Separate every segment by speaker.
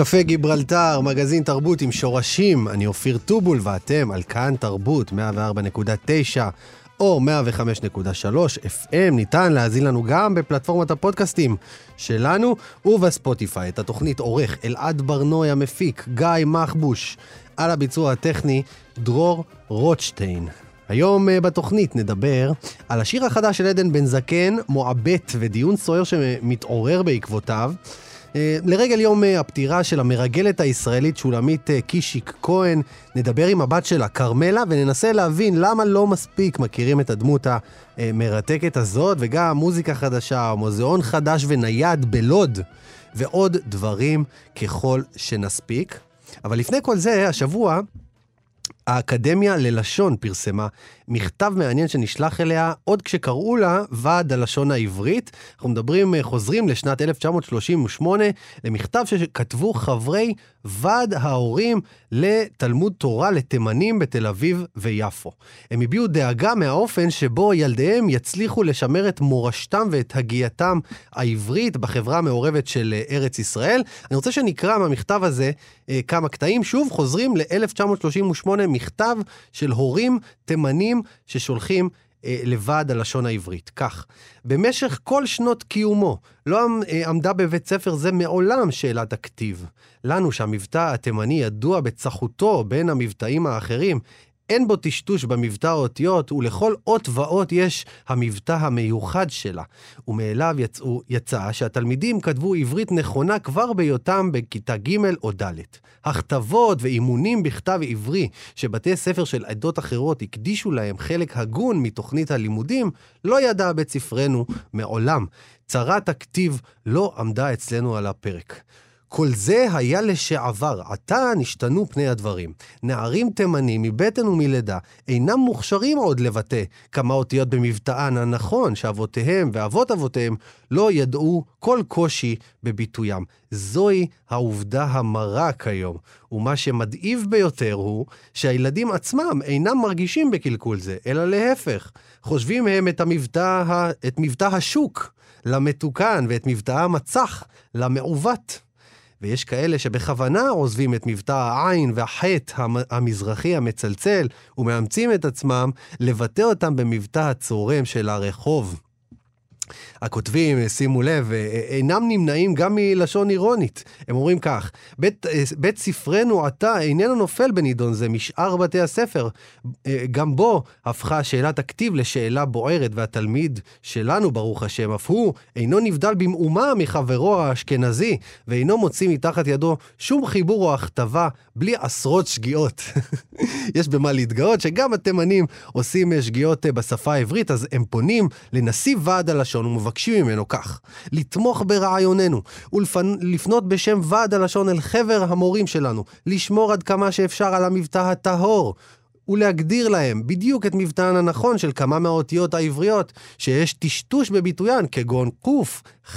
Speaker 1: קפה גיברלטר, מגזין תרבות עם שורשים, אני אופיר טובול ואתם על כאן תרבות 104.9 או 105.3 FM, ניתן להאזין לנו גם בפלטפורמת הפודקאסטים שלנו ובספוטיפיי. את התוכנית עורך אלעד ברנוי המפיק, גיא מחבוש, על הביצוע הטכני דרור רוטשטיין. היום uh, בתוכנית נדבר על השיר החדש של עדן בן זקן, מועבט, ודיון סוער שמתעורר בעקבותיו. אה, לרגל יום אה, הפטירה של המרגלת הישראלית שולמית אה, קישיק כהן, נדבר עם הבת שלה, כרמלה, וננסה להבין למה לא מספיק מכירים את הדמות המרתקת הזאת, וגם מוזיקה חדשה, מוזיאון חדש ונייד בלוד, ועוד דברים ככל שנספיק. אבל לפני כל זה, השבוע האקדמיה ללשון פרסמה מכתב מעניין שנשלח אליה עוד כשקראו לה ועד הלשון העברית. אנחנו מדברים, אה, חוזרים לשנת 1938, למכתב שכתבו חברי ועד ההורים לתלמוד תורה לתימנים בתל אביב ויפו. הם הביעו דאגה מהאופן שבו ילדיהם יצליחו לשמר את מורשתם ואת הגייתם העברית בחברה המעורבת של אה, ארץ ישראל. אני רוצה שנקרא מהמכתב הזה אה, כמה קטעים. שוב, חוזרים ל-1938, מכתב של הורים תימנים ששולחים אה, לוועד הלשון העברית. כך, במשך כל שנות קיומו לא אה, עמדה בבית ספר זה מעולם שאלת הכתיב. לנו שהמבטא התימני ידוע בצחותו בין המבטאים האחרים, אין בו טשטוש במבטא האותיות, ולכל אות ואות יש המבטא המיוחד שלה. ומאליו יצאו, יצא שהתלמידים כתבו עברית נכונה כבר בהיותם בכיתה ג' או ד'. הכתבות ואימונים בכתב עברי, שבתי ספר של עדות אחרות הקדישו להם חלק הגון מתוכנית הלימודים, לא ידע בית ספרנו מעולם. צרת הכתיב לא עמדה אצלנו על הפרק. כל זה היה לשעבר, עתה נשתנו פני הדברים. נערים תימנים מבטן ומלידה אינם מוכשרים עוד לבטא כמה אותיות במבטאן הנכון שאבותיהם ואבות אבותיהם לא ידעו כל קושי בביטוים. זוהי העובדה המרה כיום, ומה שמדאיב ביותר הוא שהילדים עצמם אינם מרגישים בקלקול זה, אלא להפך. חושבים הם את המבטא, את מבטא השוק למתוקן ואת מבטא המצח למעוות. ויש כאלה שבכוונה עוזבים את מבטא העין והחטא המזרחי המצלצל ומאמצים את עצמם לבטא אותם במבטא הצורם של הרחוב. הכותבים, שימו לב, אינם נמנעים גם מלשון אירונית. הם אומרים כך, בית, בית ספרנו עתה איננו נופל בנידון זה משאר בתי הספר. גם בו הפכה שאלת הכתיב לשאלה בוערת, והתלמיד שלנו, ברוך השם, אף הוא אינו נבדל במאומה מחברו האשכנזי, ואינו מוציא מתחת ידו שום חיבור או הכתבה בלי עשרות שגיאות. יש במה להתגאות שגם התימנים עושים שגיאות בשפה העברית, אז הם פונים לנשיא ועד הלשון. הלשון ומבקשים ממנו כך, לתמוך ברעיוננו ולפנות בשם ועד הלשון אל חבר המורים שלנו, לשמור עד כמה שאפשר על המבטא הטהור. ולהגדיר להם בדיוק את מבטאן הנכון של כמה מהאותיות העבריות, שיש טשטוש בביטוין, כגון ק',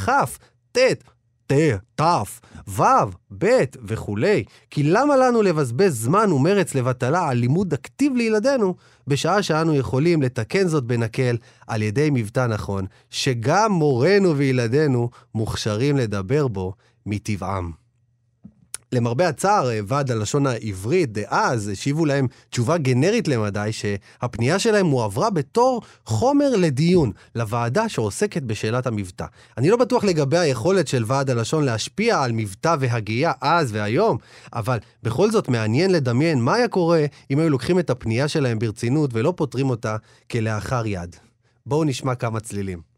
Speaker 1: כ', ט', ט, ת', ו', ב' וכולי. כי למה לנו לבזבז זמן ומרץ לבטלה על לימוד הכתיב לילדינו, בשעה שאנו יכולים לתקן זאת בנקל על ידי מבטא נכון, שגם מורינו וילדינו מוכשרים לדבר בו מטבעם. למרבה הצער, אה, ועד הלשון העברית דאז השיבו להם תשובה גנרית למדי, שהפנייה שלהם הועברה בתור חומר לדיון לוועדה שעוסקת בשאלת המבטא. אני לא בטוח לגבי היכולת של ועד הלשון להשפיע על מבטא והגייה אז והיום, אבל בכל זאת מעניין לדמיין מה היה קורה אם היו לוקחים את הפנייה שלהם ברצינות ולא פותרים אותה כלאחר יד. בואו נשמע כמה צלילים.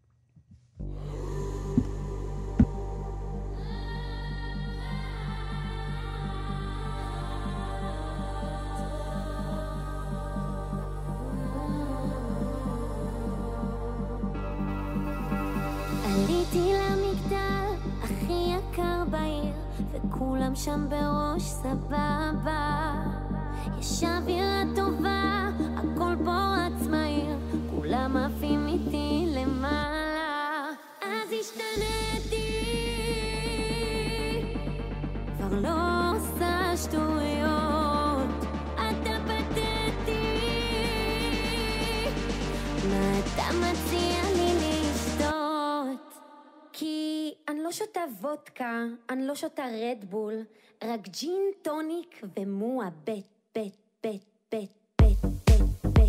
Speaker 2: עליתי למגדל הכי יקר בעיר, וכולם שם בראש סבבה. יש אווירה טובה, הכל פה רץ מהיר, כולם עפים איתי למעלה. אז השתניתי, כבר לא עושה שטויות, אתה פתטי. מה אתה מציע לא שותה וודקה, אני לא שותה רדבול, רק ג'ין, טוניק ומועה בית, בית, בית, בית, בית, בית.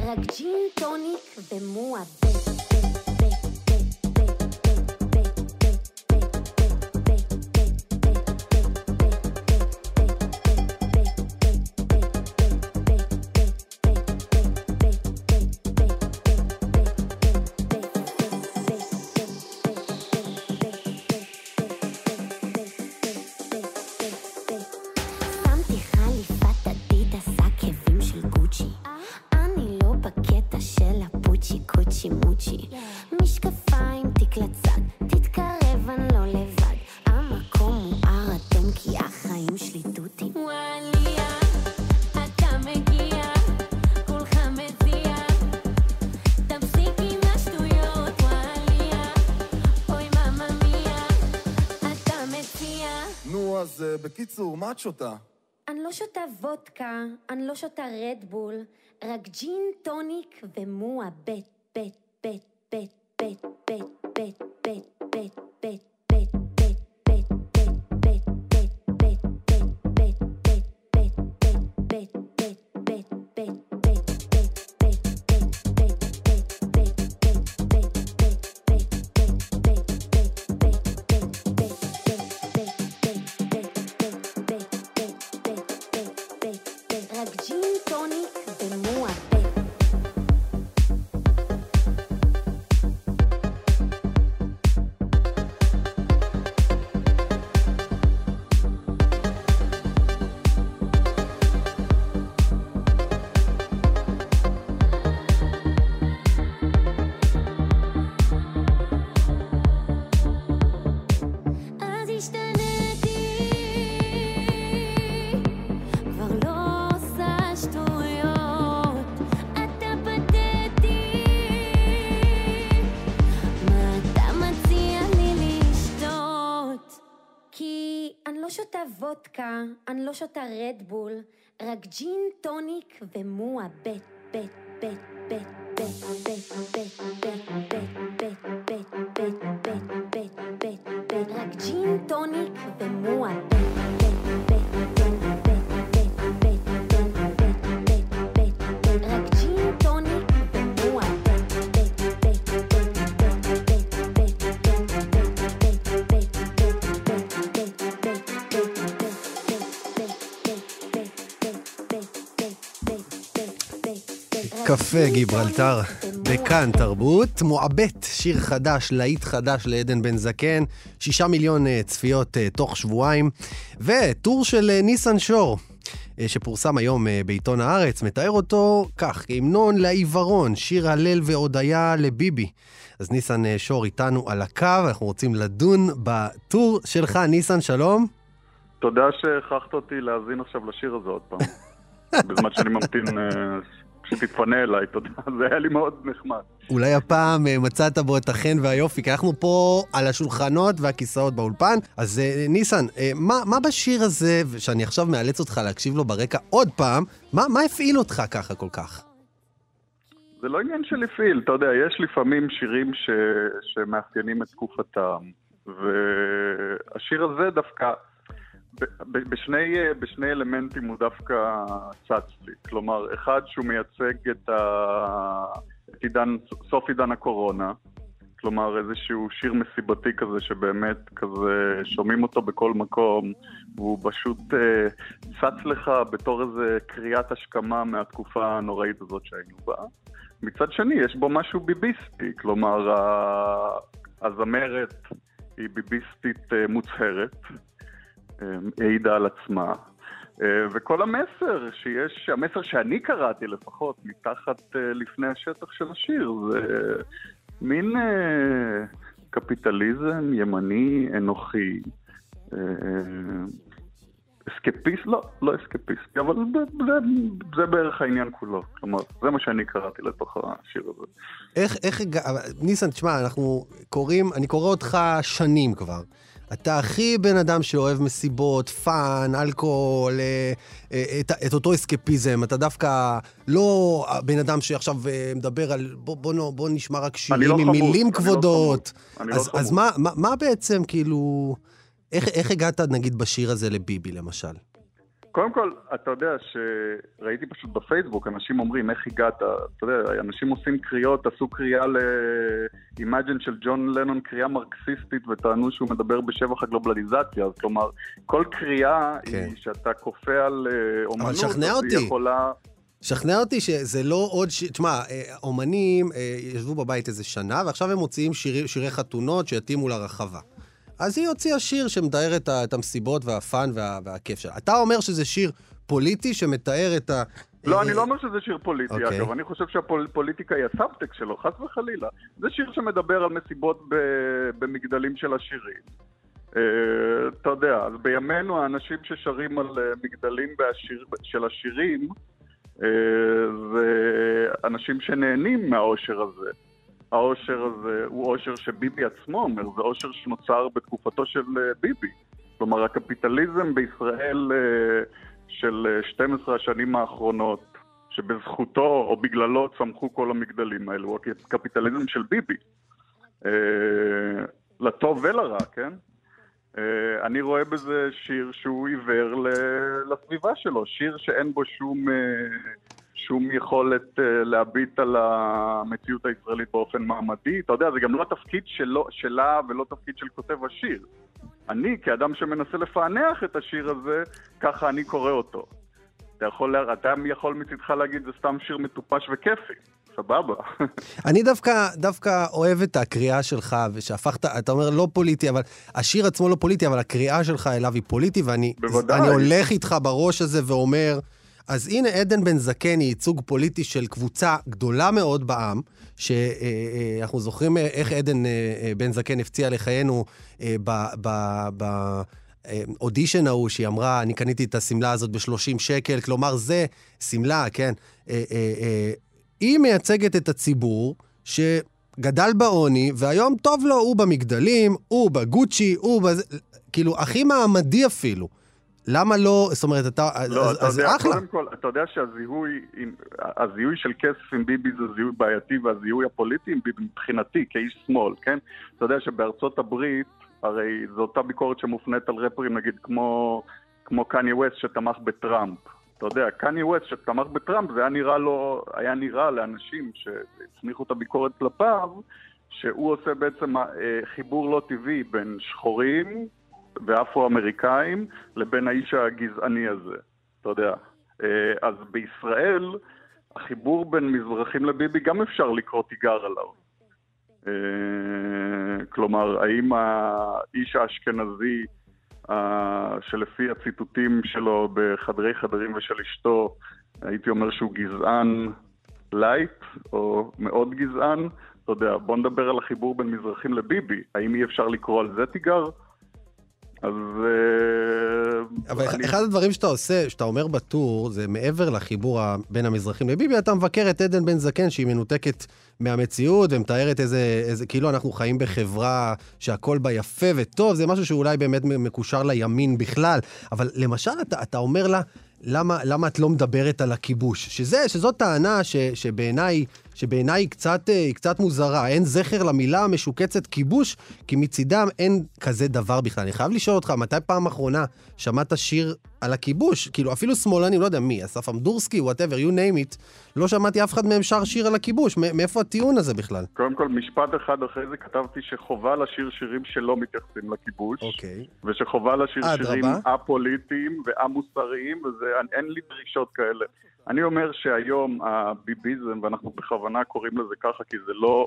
Speaker 2: רק ג'ין טוניק ומועבט.
Speaker 3: בקיצור, מה את שותה?
Speaker 2: אני לא שותה וודקה, אני לא שותה רדבול, רק ג'ין טוניק ומועבט, בט, בט, בט, בט, בט, בט, בט, בט, בט, לא שותה רדבול, רק ג'ין טוניק ומועבט, בט, בט, בט, בט, בט, בט, בט, בט, בט, בט, בט, בט, בט, בט, בט, רק ג'ין טוניק ומועבט. רק
Speaker 1: קפה גיברלטר, בכאן תרבות, מועבט, שיר חדש, להיט חדש לעדן בן זקן, שישה מיליון אה, צפיות אה, תוך שבועיים, וטור של אה, ניסן שור, שפורסם היום בעיתון הארץ, מתאר אותו כך, כהמנון לעיוורון, שיר הלל והודיה לביבי. אז ניסן שור איתנו על הקו, אנחנו רוצים לדון בטור שלך. ניסן, שלום.
Speaker 4: תודה שהכרחת אותי להאזין עכשיו לשיר הזה עוד פעם. בזמן שאני ממתין שתתפנה אליי, תודה. זה היה לי מאוד נחמד.
Speaker 1: אולי הפעם אה, מצאת בו את החן והיופי, כי אנחנו פה על השולחנות והכיסאות באולפן. אז אה, ניסן, אה, מה, מה בשיר הזה, שאני עכשיו מאלץ אותך להקשיב לו ברקע עוד פעם, מה, מה הפעיל אותך ככה כל כך?
Speaker 4: זה לא עניין של הפעיל, אתה יודע, יש לפעמים שירים ש... שמאפיינים את תקופתם, והשיר הזה דווקא, בשני, בשני אלמנטים הוא דווקא צץ לי. כלומר, אחד שהוא מייצג את, ה... את עידן, סוף עידן הקורונה, כלומר איזשהו שיר מסיבתי כזה שבאמת כזה שומעים אותו בכל מקום והוא פשוט אה, צץ לך בתור איזה קריאת השכמה מהתקופה הנוראית הזאת שהיינו בה. מצד שני, יש בו משהו ביביסטי, כלומר, הזמרת היא ביביסטית אה, מוצהרת, העידה על עצמה. וכל המסר שיש, המסר שאני קראתי לפחות, מתחת לפני השטח של השיר, זה מין קפיטליזם ימני אנוכי. אסקפיסט? לא, לא אסקפיסט, אבל זה, זה, זה בערך העניין כולו. כלומר, זה מה שאני קראתי לתוך השיר הזה.
Speaker 1: איך, איך, ניסן, תשמע, אנחנו קוראים, אני קורא אותך שנים כבר. אתה הכי בן אדם שאוהב מסיבות, fun, אלכוהול, אה, אה, את, את אותו אסקפיזם. אתה דווקא לא בן אדם שעכשיו אה, מדבר על בוא, בוא, בוא נשמע רק שירים
Speaker 4: לא
Speaker 1: עם
Speaker 4: חמוד,
Speaker 1: מילים נכבדות.
Speaker 4: לא חמוד,
Speaker 1: אז,
Speaker 4: אני
Speaker 1: אז
Speaker 4: לא
Speaker 1: מה, מה, מה בעצם, כאילו... איך, איך הגעת, נגיד, בשיר הזה לביבי, למשל?
Speaker 4: קודם כל, אתה יודע שראיתי פשוט בפייסבוק, אנשים אומרים, איך הגעת? אתה יודע, אנשים עושים קריאות, עשו קריאה ל-Imagine של ג'ון לנון, קריאה מרקסיסטית, וטענו שהוא מדבר בשבח הגלובליזציה. אז כלומר, כל קריאה כן. היא שאתה כופה על אה, אומנות,
Speaker 1: אבל שכנע אותי.
Speaker 4: היא יכולה...
Speaker 1: שכנע אותי שזה לא עוד ש... תשמע, אה, אומנים אה, ישבו בבית איזה שנה, ועכשיו הם מוציאים שירי, שירי חתונות שיתאימו לרחבה. אז היא הוציאה שיר שמתאר את, ה, את המסיבות והפאן וה, והכיף שלה. אתה אומר שזה שיר פוליטי שמתאר את ה...
Speaker 4: לא,
Speaker 1: אה,
Speaker 4: אני לא אומר שזה שיר פוליטי,
Speaker 1: אוקיי.
Speaker 4: אגב. אני חושב שהפוליטיקה היא הסאבטקסט שלו, חס וחלילה. זה שיר שמדבר על מסיבות ב- במגדלים של השירים. אה, אתה יודע, אז בימינו האנשים ששרים על אה, מגדלים בשיר, של השירים, אה, זה אנשים שנהנים מהאושר הזה. העושר הזה הוא עושר שביבי עצמו אומר, זה עושר שנוצר בתקופתו של אה, ביבי. כלומר, הקפיטליזם בישראל אה, של אה, 12 השנים האחרונות, שבזכותו או בגללו צמחו כל המגדלים האלו, הוא הקפיטליזם של ביבי. לטוב ולרע, כן? אני רואה בזה שיר שהוא עיוור לסביבה שלו, שיר שאין בו שום שום יכולת uh, להביט על המציאות הישראלית באופן מעמדי. אתה יודע, זה גם לא התפקיד שלו, שלה ולא תפקיד של כותב השיר. אני, כאדם שמנסה לפענח את השיר הזה, ככה אני קורא אותו. אתה יכול, אתה יכול מצדך להגיד, זה סתם שיר מטופש וכיפי. סבבה.
Speaker 1: אני דווקא, דווקא אוהב את הקריאה שלך, ושהפכת, אתה אומר לא פוליטי, אבל השיר עצמו לא פוליטי, אבל הקריאה שלך אליו היא פוליטי, ואני
Speaker 4: בוודאי.
Speaker 1: הולך איתך בראש הזה ואומר, אז הנה עדן בן זקן היא ייצוג פוליטי של קבוצה גדולה מאוד בעם, שאנחנו זוכרים איך עדן בן זקן הפציע לחיינו באודישן ההוא, שהיא אמרה, אני קניתי את השמלה הזאת ב-30 שקל, כלומר זה שמלה, כן. היא מייצגת את הציבור שגדל בעוני, והיום טוב לו, הוא במגדלים, הוא בגוצ'י, הוא בזה, כאילו, הכי מעמדי אפילו. למה לא, זאת אומרת, אתה,
Speaker 4: לא,
Speaker 1: אז,
Speaker 4: אתה
Speaker 1: אז
Speaker 4: יודע,
Speaker 1: אחלה.
Speaker 4: קודם כל, אתה יודע שהזיהוי עם, הזיהוי של כסף עם ביבי זה זיהוי בעייתי, והזיהוי הפוליטי עם ביבי מבחינתי, כאיש שמאל, כן? אתה יודע שבארצות הברית, הרי זו אותה ביקורת שמופנית על רפרים, נגיד, כמו, כמו קניה ווסט שתמך בטראמפ. אתה יודע, קניה ווסט שתמך בטראמפ, זה היה נראה, לו, היה נראה לאנשים שהצמיחו את הביקורת כלפיו, שהוא עושה בעצם אה, חיבור לא טבעי בין שחורים ואפרו-אמריקאים לבין האיש הגזעני הזה, אתה יודע. אה, אז בישראל, החיבור בין מזרחים לביבי גם אפשר לקרוא תיגר עליו. אה, כלומר, האם האיש האשכנזי, אה, שלפי הציטוטים שלו בחדרי חדרים ושל אשתו, הייתי אומר שהוא גזען light, או מאוד גזען, אתה יודע, בוא נדבר על החיבור בין מזרחים לביבי. האם אי אפשר לקרוא על זה תיגר? אז... אה,
Speaker 1: אבל
Speaker 4: אני-
Speaker 1: אחד הדברים שאתה עושה, שאתה אומר בטור, זה מעבר לחיבור בין המזרחים לביבי, אתה מבקר את עדן בן זקן, שהיא מנותקת מהמציאות, ומתארת איזה, איזה, כאילו אנחנו חיים בחברה שהכל בה יפה וטוב, זה משהו שאולי באמת מקושר לימין בכלל. אבל למשל, אתה, אתה אומר לה, למה, למה את לא מדברת על הכיבוש? שזה, שזאת טענה ש, שבעיניי, שבעיניי היא קצת, אה, היא קצת מוזרה. אין זכר למילה המשוקצת כיבוש, כי מצידם אין כזה דבר בכלל. אני חייב לשאול אותך, מתי פעם אחרונה שמעת שיר על הכיבוש? כאילו, אפילו שמאלנים, לא יודע מי, אסף אמדורסקי, whatever, you name it, לא שמעתי אף אחד מהם שר שיר על הכיבוש. מאיפה הטיעון הזה בכלל?
Speaker 4: קודם כל, משפט אחד אחרי זה כתבתי שחובה לשיר שירים שלא מתייחסים לכיבוש.
Speaker 1: אוקיי.
Speaker 4: ושחובה לשיר. שירים א-פוליטיים וא-מוסריים, ואין לי דרישות כאלה. אני אומר שהיום הביביזם, ואנחנו בכוונה קוראים לזה ככה, כי זה לא...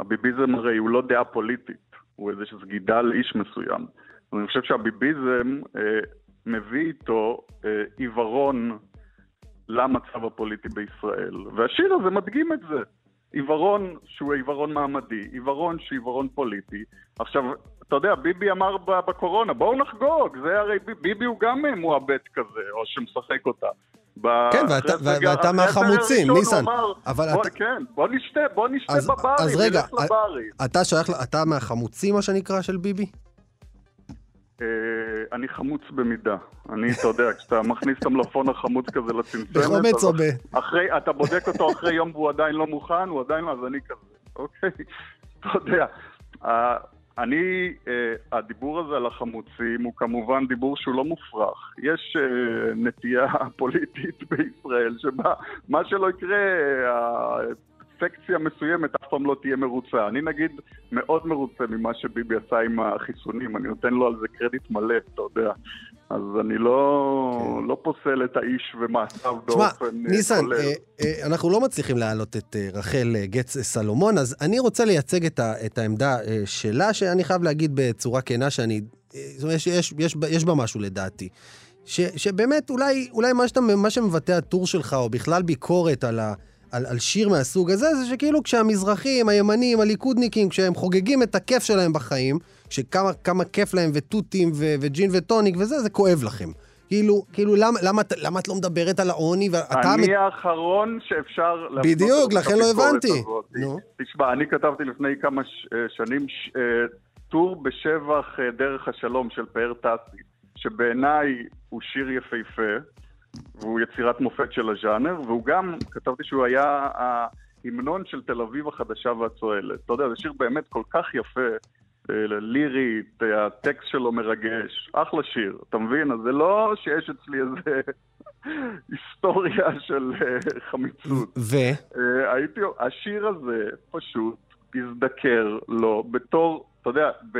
Speaker 4: הביביזם הרי הוא לא דעה פוליטית, הוא איזושהי סגידה לאיש מסוים. אני חושב שהביביזם אה, מביא איתו אה, עיוורון למצב הפוליטי בישראל. והשיר הזה מדגים את זה. עיוורון שהוא עיוורון מעמדי, עיוורון שהוא עיוורון פוליטי. עכשיו, אתה יודע, ביבי אמר בקורונה, בואו נחגוג, זה הרי ביבי הוא גם מועבד כזה, או שמשחק אותה.
Speaker 1: כן, ואתה, ואתה מהחמוצים, ניסן.
Speaker 4: אבל בוא, אתה... כן, בוא נשתה, בוא נשתה אז, בברים,
Speaker 1: אז רגע, אתה שייך, אתה מהחמוצים, מה שנקרא, של ביבי?
Speaker 4: אה, אני חמוץ במידה. אני, אתה יודע, כשאתה מכניס את המלפון החמוץ כזה לצנצנת... אחרי, אתה בודק אותו אחרי יום והוא עדיין לא מוכן, הוא עדיין לא, אז אני כזה, אוקיי? אתה יודע. אני, uh, הדיבור הזה על החמוצים הוא כמובן דיבור שהוא לא מופרך. יש uh, נטייה פוליטית בישראל שבה מה שלא יקרה, סקציה מסוימת אף פעם לא תהיה מרוצה. אני נגיד מאוד מרוצה ממה שביבי עשה עם החיסונים, אני נותן לו על זה קרדיט מלא, אתה יודע. אז אני לא, כן. לא פוסל את האיש ומעשיו באופן כולל.
Speaker 1: תשמע, ניסן, אה, אה, אנחנו לא מצליחים להעלות את אה, רחל אה, גץ סלומון, אז אני רוצה לייצג את, ה, את העמדה אה, שלה, שאני חייב להגיד בצורה כנה שאני... אה, זאת אומרת, יש, יש, יש, יש בה משהו לדעתי. ש, שבאמת, אולי, אולי מה, שאתה, מה שמבטא הטור שלך, או בכלל ביקורת על ה... על, על שיר מהסוג הזה, זה שכאילו כשהמזרחים, הימנים, הליכודניקים, כשהם חוגגים את הכיף שלהם בחיים, שכמה כמה כיף להם ותותים ו, וג'ין וטוניק וזה, זה כואב לכם. כאילו, כאילו, למה, למה, למה את לא מדברת על העוני?
Speaker 4: ואתה... אני האחרון שאפשר...
Speaker 1: בדיוק, לכן לא הבנתי.
Speaker 4: נו. תשמע, אני כתבתי לפני כמה ש... אה, שנים ש... אה, טור בשבח אה, דרך השלום של פאר טאסי, שבעיניי הוא שיר יפהפה. והוא יצירת מופת של הז'אנר, והוא גם, כתבתי שהוא היה ההמנון של תל אביב החדשה והצועלת. אתה יודע, זה שיר באמת כל כך יפה, אה, לירית, הטקסט שלו מרגש, אחלה שיר, אתה מבין? אז זה לא שיש אצלי איזה היסטוריה של אה, חמיצות.
Speaker 1: ו?
Speaker 4: אה, הייתי, השיר הזה פשוט הזדקר לו בתור, אתה יודע, ב...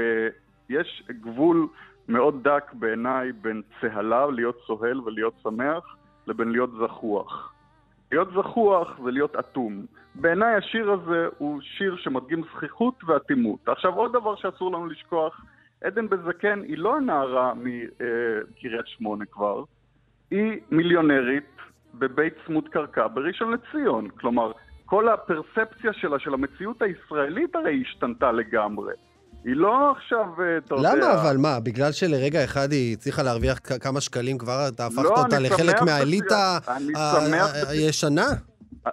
Speaker 4: יש גבול מאוד דק בעיניי בין צהלה, להיות צוהל ולהיות שמח, לבין להיות זחוח. להיות זחוח זה להיות אטום. בעיניי השיר הזה הוא שיר שמדגים זכיחות ואטימות. עכשיו עוד דבר שאסור לנו לשכוח, עדן בן זקן היא לא הנערה מקריית שמונה כבר, היא מיליונרית בבית צמוד קרקע בראשון לציון. כלומר, כל הפרספציה שלה, של המציאות הישראלית הרי השתנתה לגמרי. היא לא עכשיו, אה, אתה יודע...
Speaker 1: למה אבל? מה, בגלל שלרגע אחד היא הצליחה להרוויח כמה שקלים, כבר אתה הפכת לא, אותה לחלק מהאליטה הישנה?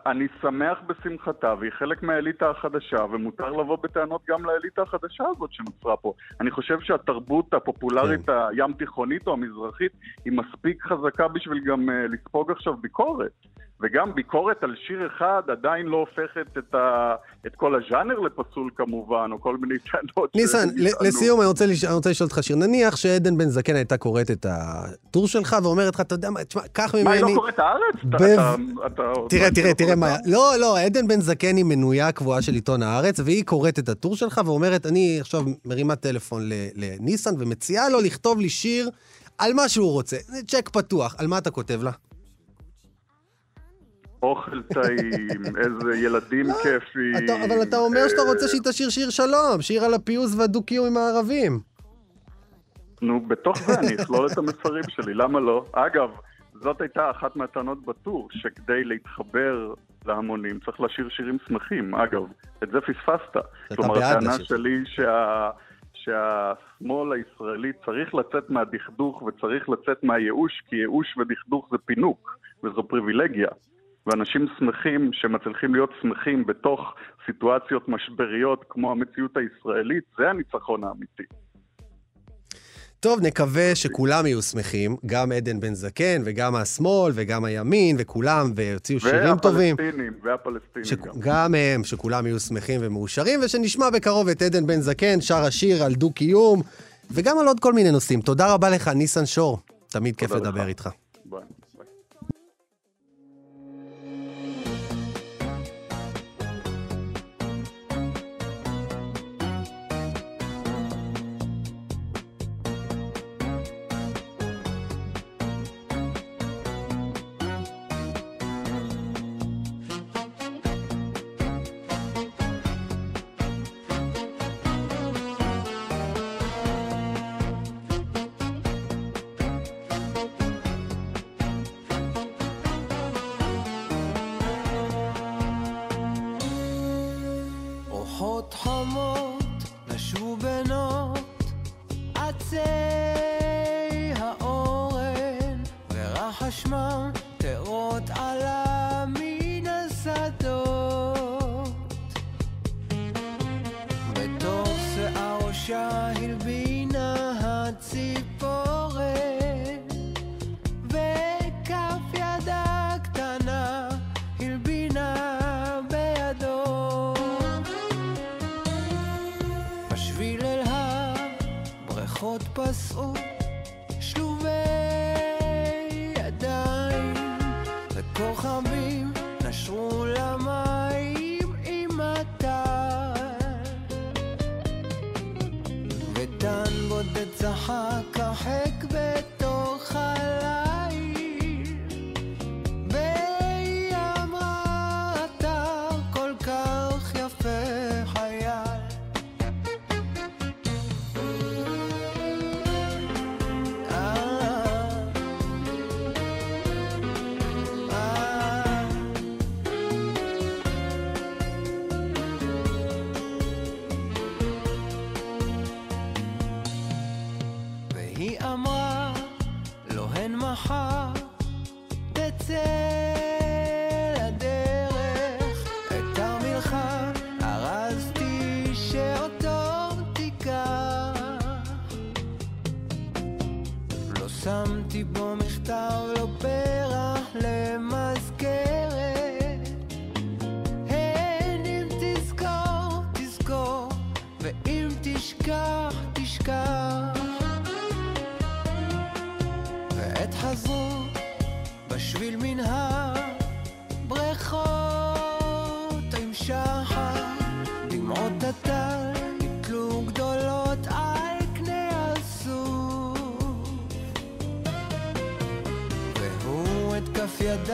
Speaker 4: אני שמח בשמחתה, והיא חלק מהאליטה החדשה, ומותר לבוא בטענות גם לאליטה החדשה הזאת שנוצרה פה. אני חושב שהתרבות הפופולרית כן. הים תיכונית או המזרחית היא מספיק חזקה בשביל גם uh, לספוג עכשיו ביקורת. וגם ביקורת על שיר אחד עדיין לא הופכת את, ה... את כל הז'אנר לפסול כמובן, או כל מיני טענות.
Speaker 1: ניסן, לסיום אני רוצה, לש... אני רוצה לשאול אותך שיר. נניח שעדן בן זקן הייתה קוראת את הטור שלך ואומרת לך, אתה יודע מה, תשמע, קח ממני...
Speaker 4: מה, היא לא קוראת הארץ? ב... אתה, אתה,
Speaker 1: תראה, תראה, תראה מה... לא, לא, עדן בן זקן היא מנויה קבועה של עיתון הארץ, והיא קוראת את הטור שלך ואומרת, אני עכשיו מרימה טלפון לניסן ומציעה לו לכתוב לי שיר על מה שהוא רוצה. זה צ'ק פתוח. על מה אתה כותב לה?
Speaker 4: אוכל טעים, איזה ילדים לא, כיפים.
Speaker 1: אבל אתה אומר שאתה רוצה שהיא תשאיר שיר שלום, שיר על הפיוס והדו-קיום עם הערבים.
Speaker 4: נו, בתוך זה אני אכלול את המסרים שלי, למה לא? אגב, זאת הייתה אחת מהטענות בטור, שכדי להתחבר להמונים צריך לשיר שירים שמחים. אגב, את זה פספסת. כלומר, הטענה שלי שה... שהשמאל הישראלי צריך לצאת מהדכדוך וצריך לצאת מהייאוש, כי ייאוש ודכדוך זה פינוק, וזו פריבילגיה. ואנשים שמחים שמצליחים להיות שמחים בתוך סיטואציות משבריות כמו המציאות הישראלית, זה הניצחון האמיתי.
Speaker 1: טוב, נקווה שכולם יהיו שמחים, גם עדן בן זקן, וגם השמאל, וגם הימין, וכולם, ויוציאו שירים טובים.
Speaker 4: והפלסטינים, והפלסטינים ש... גם.
Speaker 1: גם הם, שכולם יהיו שמחים ומאושרים, ושנשמע בקרוב את עדן בן זקן, שר השיר על דו-קיום, וגם על עוד כל מיני נושאים. תודה רבה לך, ניסן שור. תמיד כיף לדבר איתך. ביי.
Speaker 5: את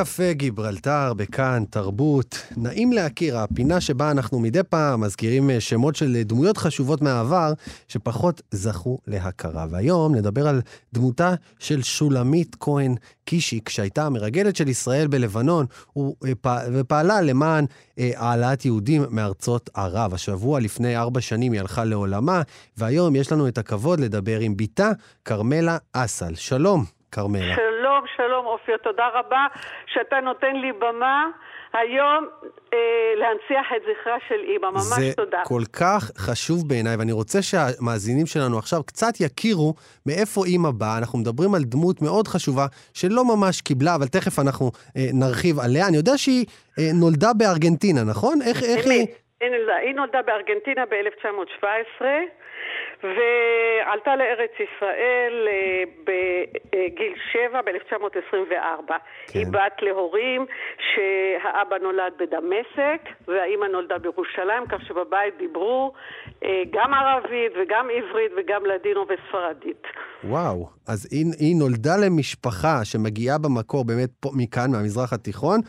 Speaker 1: קפה גיברלטר בכאן, תרבות. נעים להכיר, הפינה שבה אנחנו מדי פעם מזכירים אה, שמות של אה, דמויות חשובות מהעבר, שפחות זכו להכרה. והיום נדבר על דמותה של שולמית כהן קישיק, שהייתה המרגלת של ישראל בלבנון, ופעלה למען אה, העלאת יהודים מארצות ערב. השבוע לפני ארבע שנים היא הלכה לעולמה, והיום יש לנו את הכבוד לדבר עם בתה, כרמלה אסל. שלום, כרמלה.
Speaker 6: שלום, שלום אופיר, תודה רבה שאתה נותן לי במה היום אה, להנציח את זכרה של אימא, ממש
Speaker 1: זה
Speaker 6: תודה.
Speaker 1: כל כך חשוב בעיניי, ואני רוצה שהמאזינים שלנו עכשיו קצת יכירו מאיפה אימא באה. אנחנו מדברים על דמות מאוד חשובה, שלא ממש קיבלה, אבל תכף אנחנו אה, נרחיב עליה. אני יודע שהיא אה, נולדה בארגנטינה, נכון? איך, איך היא...
Speaker 6: היא נולדה בארגנטינה ב-1917, ועלתה לארץ ישראל אה, בגיל שבע, ב-1924.
Speaker 1: כן.
Speaker 6: היא בת להורים שהאבא נולד בדמשק והאימא נולדה בירושלים, כך שבבית דיברו אה, גם ערבית וגם עברית וגם לדינו וספרדית.
Speaker 1: וואו, אז היא, היא נולדה למשפחה שמגיעה במקור באמת פה, מכאן, מהמזרח התיכון,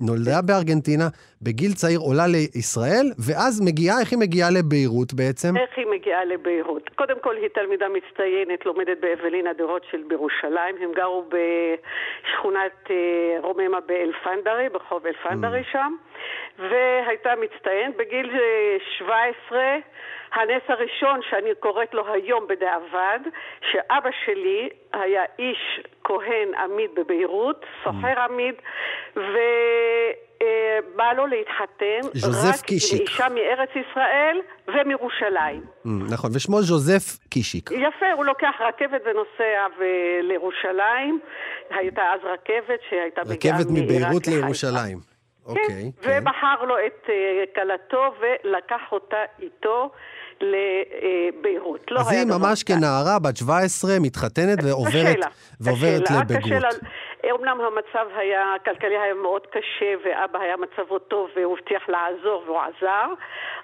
Speaker 1: נולדה בארגנטינה, בגיל צעיר עולה לישראל, ואז מגיעה, איך היא מגיעה לביירות בעצם?
Speaker 6: איך היא מגיעה לביירות? קודם כל היא תלמידה מצטיינת, לומדת באבלינה דה רוטשילד בירושלים. הם גרו בשכונת אה, רוממה באלפנדרי, ברחוב אלפנדרי שם, והייתה מצטיינת. בגיל אה, 17, הנס הראשון שאני קוראת לו היום בדיעבד, שאבא שלי היה איש כהן עמיד בביירות, סוחר עמיד, ובא לו להתחתן רק
Speaker 1: קישיק.
Speaker 6: עם אישה מארץ ישראל ומירושלים.
Speaker 1: Mm, נכון, ושמו ז'וזף קישיק.
Speaker 6: יפה, הוא לוקח רכבת ונוסע ו- לירושלים. הייתה אז רכבת שהייתה מגיעה
Speaker 1: רכבת מביירות. לירושלים. אוקיי,
Speaker 6: כן, ובחר לו את אה, כלתו ולקח אותה איתו לביירות. לא
Speaker 1: אז היא ממש
Speaker 6: קל.
Speaker 1: כנערה, בת 17, מתחתנת ועוברת,
Speaker 6: קשה
Speaker 1: ועוברת
Speaker 6: קשה
Speaker 1: לבגרות.
Speaker 6: קשה. אומנם המצב היה, הכלכלי היה מאוד קשה, ואבא היה מצבו טוב, והוא הבטיח לעזור, והוא עזר.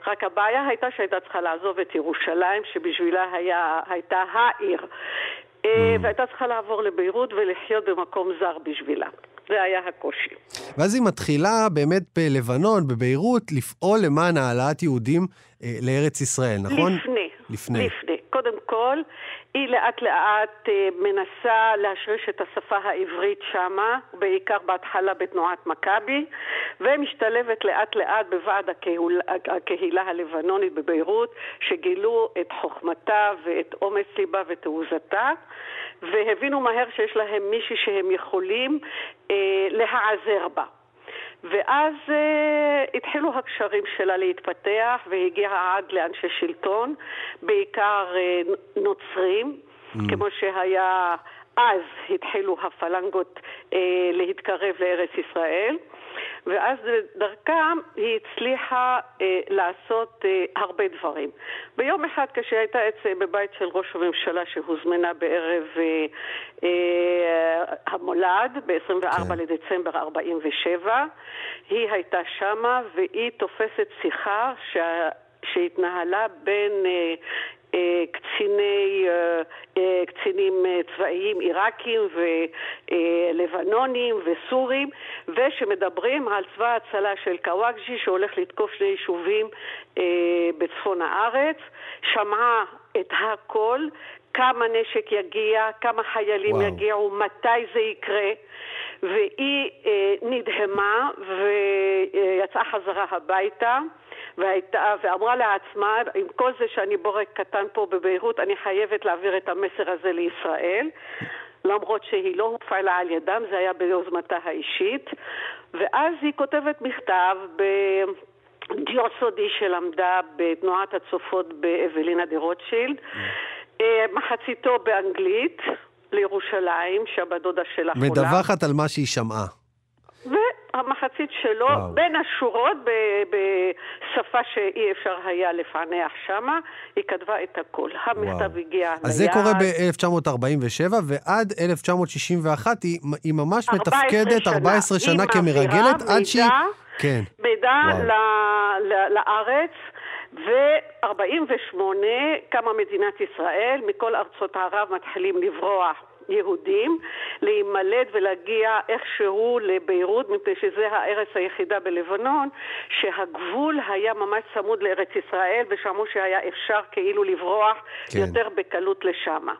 Speaker 6: רק הבעיה הייתה שהייתה צריכה לעזוב את ירושלים, שבשבילה היה, הייתה העיר.
Speaker 1: Mm.
Speaker 6: אה, והייתה צריכה לעבור לביירות ולחיות במקום זר בשבילה. זה היה הקושי.
Speaker 1: ואז היא מתחילה באמת בלבנון, בביירות, לפעול למען העלאת יהודים אה, לארץ ישראל, נכון?
Speaker 6: לפני.
Speaker 1: לפני.
Speaker 6: לפני. קודם כל, היא לאט לאט אה, מנסה להשריש את השפה העברית שמה, בעיקר בהתחלה בתנועת מכבי, ומשתלבת לאט לאט בוועד הקהילה, הקהילה הלבנונית בביירות, שגילו את חוכמתה ואת אומץ ליבה ותעוזתה, והבינו מהר שיש להם מישהי שהם יכולים אה, להיעזר בה. ואז uh, התחילו הקשרים שלה להתפתח והגיעה עד לאנשי שלטון, בעיקר uh, נוצרים, mm. כמו שהיה אז התחילו הפלנגות uh, להתקרב לארץ ישראל. ואז דרכם היא הצליחה אה, לעשות אה, הרבה דברים. ביום אחד כשהייתה אצל, בבית של ראש הממשלה שהוזמנה בערב אה, אה, המולד, ב-24
Speaker 1: כן.
Speaker 6: לדצמבר 47, היא הייתה שמה והיא תופסת שיחה שה, שהתנהלה בין אה, אה, קציני, אה, אה, קצינים אה, צבאיים עיראקים ולבנונים וסורים ושמדברים על צבא ההצלה של קוואג'י שהולך לתקוף שני יישובים אה, בצפון הארץ שמעה את הכל כמה נשק יגיע, כמה חיילים
Speaker 1: וואו.
Speaker 6: יגיעו, מתי זה יקרה והיא אה, נדהמה ויצאה חזרה הביתה והייתה, ואמרה לעצמה, עם כל זה שאני בורג קטן פה בביירות, אני חייבת להעביר את המסר הזה לישראל, למרות שהיא לא הופעלה על ידם, זה היה ביוזמתה האישית. ואז היא כותבת מכתב בדיו סודי שלמדה בתנועת הצופות באבלינה דה רוטשילד, אה, מחציתו באנגלית. לירושלים, שהבת דודה שלה חולה.
Speaker 1: מדווחת על מה שהיא שמעה.
Speaker 6: והמחצית שלו,
Speaker 1: וואו.
Speaker 6: בין השורות, בשפה שאי אפשר היה לפענח שמה, היא כתבה את הכל. המכתב
Speaker 1: וואו.
Speaker 6: הגיע ליד.
Speaker 1: אז זה קורה ב-1947, ועד 1961 היא, היא ממש
Speaker 6: 14
Speaker 1: מתפקדת 14
Speaker 6: שנה.
Speaker 1: שנה
Speaker 6: היא
Speaker 1: כמרגלת,
Speaker 6: מעבירה
Speaker 1: עד שהיא...
Speaker 6: מידע-
Speaker 1: כן.
Speaker 6: מידע. ל- ל- לארץ, ו-48 קמה מדינת ישראל, מכל ארצות ערב מתחילים לברוח. יהודים, להימלט ולהגיע איכשהו לביירות, מפני שזה הארץ היחידה בלבנון, שהגבול היה ממש צמוד לארץ ישראל, ושמעו שהיה אפשר כאילו לברוח
Speaker 1: כן.
Speaker 6: יותר בקלות לשמה.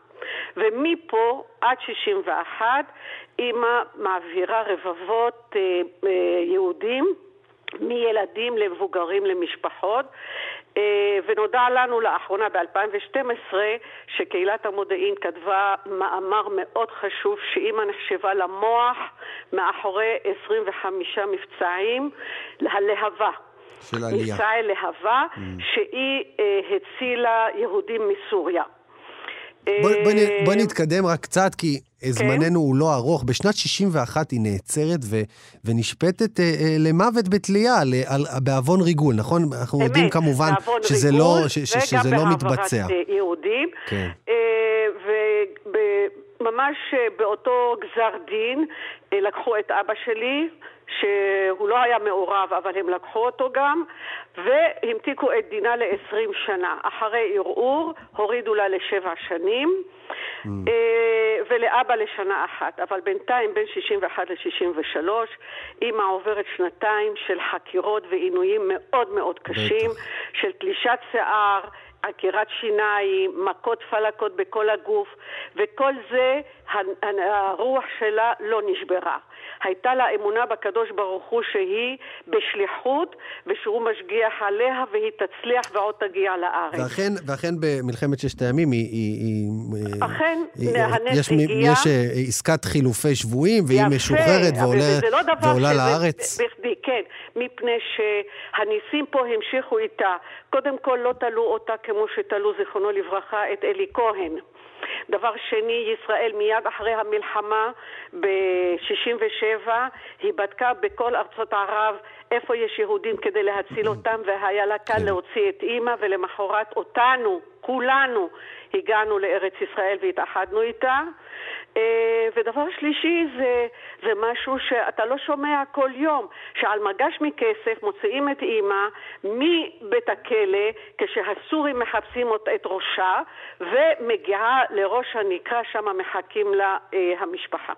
Speaker 6: ומפה עד 61 אימא מעבירה רבבות אה, אה, יהודים מילדים למבוגרים למשפחות, ונודע לנו לאחרונה ב-2012 שקהילת המודיעין כתבה מאמר מאוד חשוב שאימא נחשבה למוח מאחורי 25 מבצעים, הלהבה.
Speaker 1: של עלייה.
Speaker 6: מבצעי להבה, שהיא אה, הצילה יהודים מסוריה.
Speaker 1: בוא, בוא,
Speaker 6: אה,
Speaker 1: בוא נתקדם רק קצת, כי זמננו הוא לא ארוך. בשנת 61 היא נעצרת ו, ונשפטת אה, אה, למוות בתלייה, בעוון ריגול, נכון? אנחנו
Speaker 6: אמת,
Speaker 1: יודעים כמובן שזה
Speaker 6: ריגול,
Speaker 1: לא, ש, ש, שזה לא
Speaker 6: וגם
Speaker 1: מתבצע.
Speaker 6: בהעברת אה, יהודים.
Speaker 1: כן.
Speaker 6: וממש באותו גזר דין אה, לקחו את אבא שלי, שהוא לא היה מעורב, אבל הם לקחו אותו גם, והמתיקו את דינה ל-20 שנה. אחרי ערעור הורידו לה לשבע שנים, אה, ולאבא לשנה אחת. אבל בינתיים, בין 61 ל-63, אימא עוברת שנתיים של חקירות ועינויים מאוד מאוד קשים,
Speaker 1: בטח.
Speaker 6: של תלישת שיער, עקירת שיניים, מכות פלקות בכל הגוף, וכל זה, הרוח שלה לא נשברה. הייתה לה אמונה בקדוש ברוך הוא שהיא בשליחות, ושהוא משגיח עליה, והיא תצליח ועוד תגיע לארץ.
Speaker 1: ואכן, ואכן במלחמת ששת הימים היא... היא, היא
Speaker 6: אכן,
Speaker 1: היא-
Speaker 6: הנס
Speaker 1: יש,
Speaker 6: הגיע.
Speaker 1: יש אה, עסקת חילופי שבויים, והיא
Speaker 6: יפה,
Speaker 1: משוחררת ועולה,
Speaker 6: לא
Speaker 1: ועולה
Speaker 6: שזה
Speaker 1: לארץ.
Speaker 6: בכדי, כן, מפני שהניסים פה המשיכו איתה. קודם כל לא תלו אותה כמו שתלו, זיכרונו לברכה, את אלי כהן. דבר שני, ישראל מיד אחרי המלחמה ב-67, היא בדקה בכל ארצות ערב איפה יש יהודים כדי להציל אותם, והיה לה קל להוציא את אימא, ולמחרת אותנו, כולנו, הגענו לארץ ישראל והתאחדנו איתה. אה, ודבר שלישי זה, זה משהו שאתה לא שומע כל יום, שעל מגש מכסף מוציאים את אימא מבית הכלא כשהסורים מחפשים את ראשה ומגיעה לראש הנקרה, שם מחכים לה אה, המשפחה.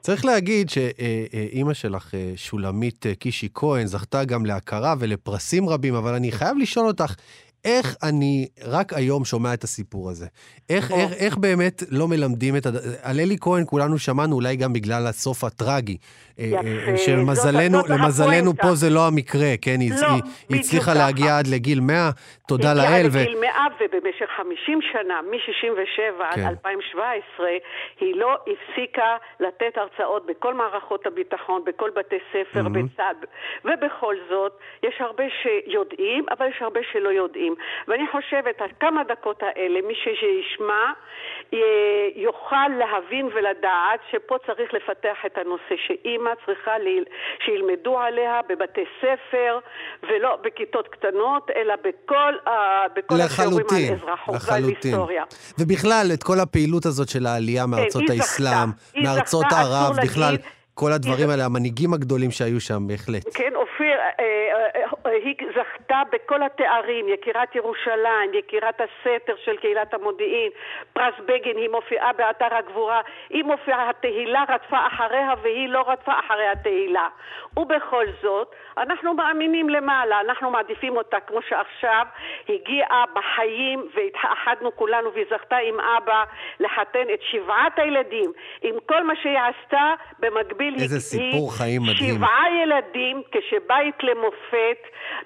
Speaker 1: צריך להגיד שאימא שלך, אה, שולמית אה, קישי כהן, זכתה גם להכרה ולפרסים רבים, אבל אני חייב לשאול אותך, איך אני רק היום שומע את הסיפור הזה? איך, איך, איך באמת לא מלמדים את... הד... על אלי כהן כולנו שמענו, אולי גם בגלל הסוף הטרגי. אה,
Speaker 6: יפה,
Speaker 1: אה,
Speaker 6: זאת- זאת
Speaker 1: למזלנו. פה זה לא המקרה, כן? היא,
Speaker 6: לא,
Speaker 1: היא, היא הצליחה. להגיע עד לגיל 100, תודה לאל.
Speaker 6: הגיעה
Speaker 1: ו...
Speaker 6: לגיל 100 ובמשך 50 שנה, מ-67
Speaker 1: כן.
Speaker 6: עד 2017, היא לא הפסיקה לתת הרצאות בכל מערכות הביטחון, בכל בתי ספר,
Speaker 1: Mhm.
Speaker 6: בצד. ובכל זאת, יש הרבה שיודעים, אבל יש הרבה שלא יודעים. ואני חושבת, הכמה דקות האלה, מי שישמע, י- יוכל להבין ולדעת שפה צריך לפתח את הנושא, שאימא צריכה שילמדו עליה בבתי ספר, ולא בכיתות קטנות, אלא בכל, בכל השיעורים על אזרחות ועל. היסטוריה.
Speaker 1: ובכלל, את כל הפעילות הזאת של העלייה מארצות
Speaker 6: היא
Speaker 1: האסלאם, מארצות ערב, בכלל,
Speaker 6: להגיד.
Speaker 1: כל הדברים האלה, המנהיגים הגדולים שהיו שם, בהחלט.
Speaker 6: כן, אופיר, אה, אה, אה, היא זכתה בכל התארים, יקירת ירושלים, יקירת הסתר של קהילת המודיעין, פרס בגין, היא מופיעה באתר הגבורה, היא מופיעה, התהילה רדפה אחריה והיא לא רדפה אחרי התהילה. ובכל זאת, אנחנו מאמינים למעלה, אנחנו מעדיפים אותה כמו שעכשיו הגיעה בחיים והתאחדנו כולנו והיא זכתה עם אבא לחתן את שבעת הילדים עם כל מה שהיא עשתה, במקביל היא-
Speaker 1: איזה סיפור חיים מדהים.
Speaker 6: שבעה ילדים, כשבית למופת,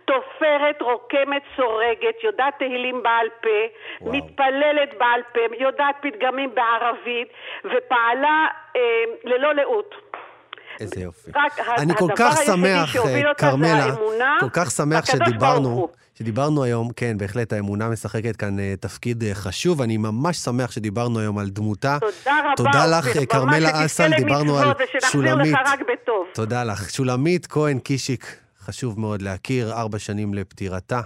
Speaker 6: תופרת, רוקמת, סורגת, יודעת תהילים בעל פה,
Speaker 1: וואו.
Speaker 6: מתפללת בעל פה, יודעת פתגמים בערבית, ופעלה אה, ללא לאות.
Speaker 1: איזה יופי. אני כל
Speaker 6: הדבר
Speaker 1: כך שמח, אה, כרמלה, כל כך שמח שדיברנו. שדיברנו היום, כן, בהחלט האמונה משחקת כאן אה, תפקיד אה, חשוב. אני ממש שמח שדיברנו היום על דמותה.
Speaker 6: תודה רבה.
Speaker 1: תודה לך, אה, כרמלה אסל, דיברנו על שולמית.
Speaker 6: לך רק בטוב.
Speaker 1: תודה לך. שולמית כהן קישיק, חשוב מאוד להכיר, ארבע שנים לפטירתה.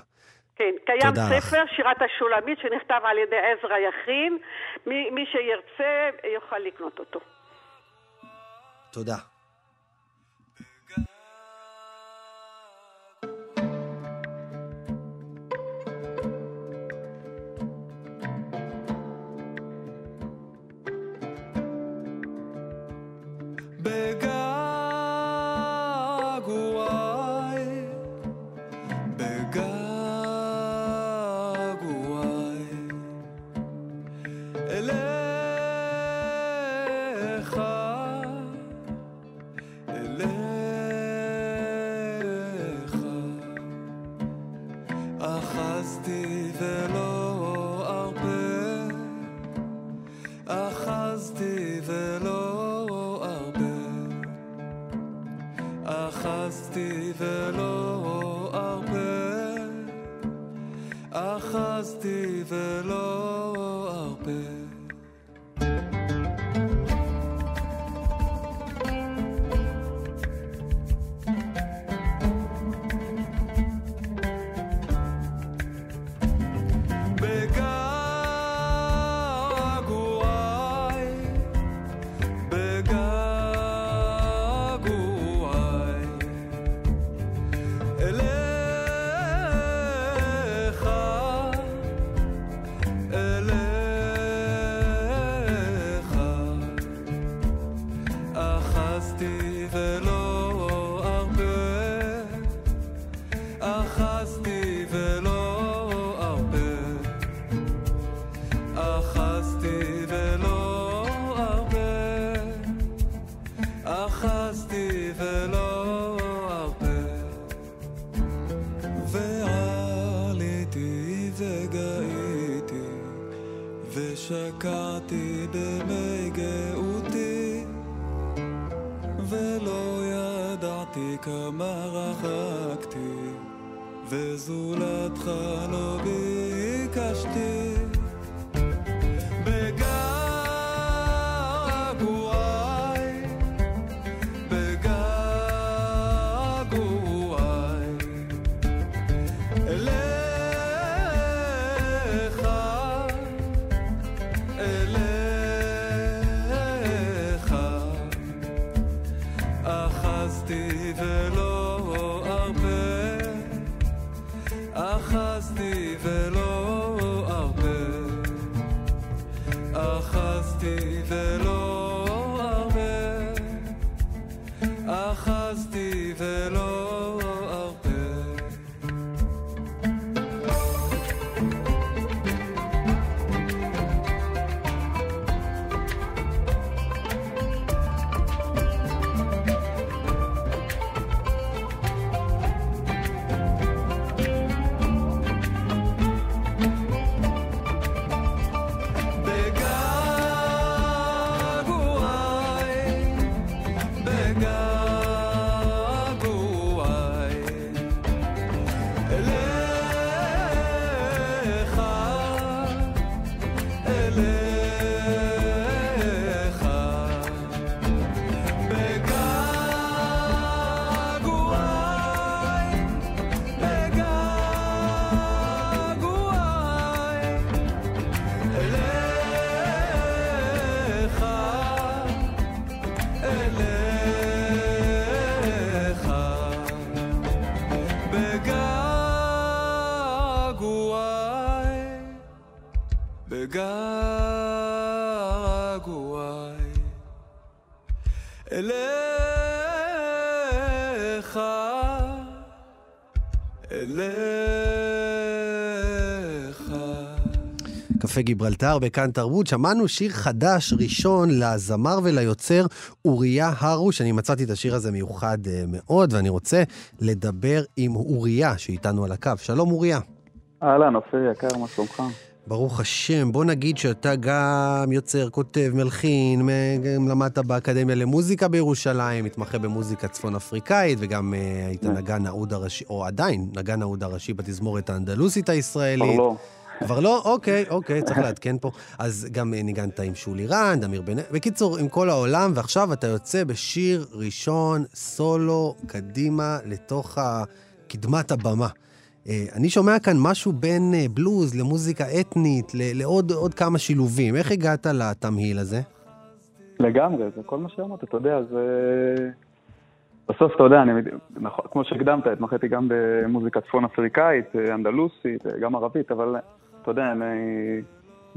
Speaker 6: כן, קיים
Speaker 1: לך.
Speaker 6: ספר, שירת השולמית, שנכתב על ידי עזרא יכין. מי, מי שירצה יוכל לקנות אותו.
Speaker 1: תודה. קפה גיברלטר בכאן תרבות, שמענו שיר חדש ראשון לזמר וליוצר אוריה הרוש. אני מצאתי את השיר הזה מיוחד אה, מאוד, ואני רוצה לדבר עם אוריה, שאיתנו על הקו. שלום אוריה.
Speaker 7: אהלן, אופיר יקר, מה שלומך?
Speaker 1: ברוך השם, בוא נגיד שאתה גם יוצר, כותב, מלחין, גם למדת באקדמיה למוזיקה בירושלים, מתמחה במוזיקה צפון אפריקאית, וגם אה, היית. נגן העוד הראשי, או עדיין נגן העוד הראשי בתזמורת האנדלוסית הישראלית.
Speaker 7: כבר לא.
Speaker 1: כבר לא? אוקיי, אוקיי, צריך לעדכן פה. אז גם אה, ניגנת עם שולי רנד, אמיר בן... בקיצור, עם כל העולם, ועכשיו אתה יוצא בשיר ראשון, סולו, קדימה, לתוך קדמת הבמה. אה, אני שומע כאן משהו בין אה, בלוז למוזיקה אתנית, לעוד עוד כמה שילובים. איך הגעת לתמהיל הזה?
Speaker 7: לגמרי, זה כל מה שאמרת, אתה יודע, זה... בסוף, אתה יודע, אני, נכון, כמו שהקדמת, התמחיתי גם במוזיקה צפון אפריקאית, אנדלוסית, גם ערבית, אבל אתה יודע.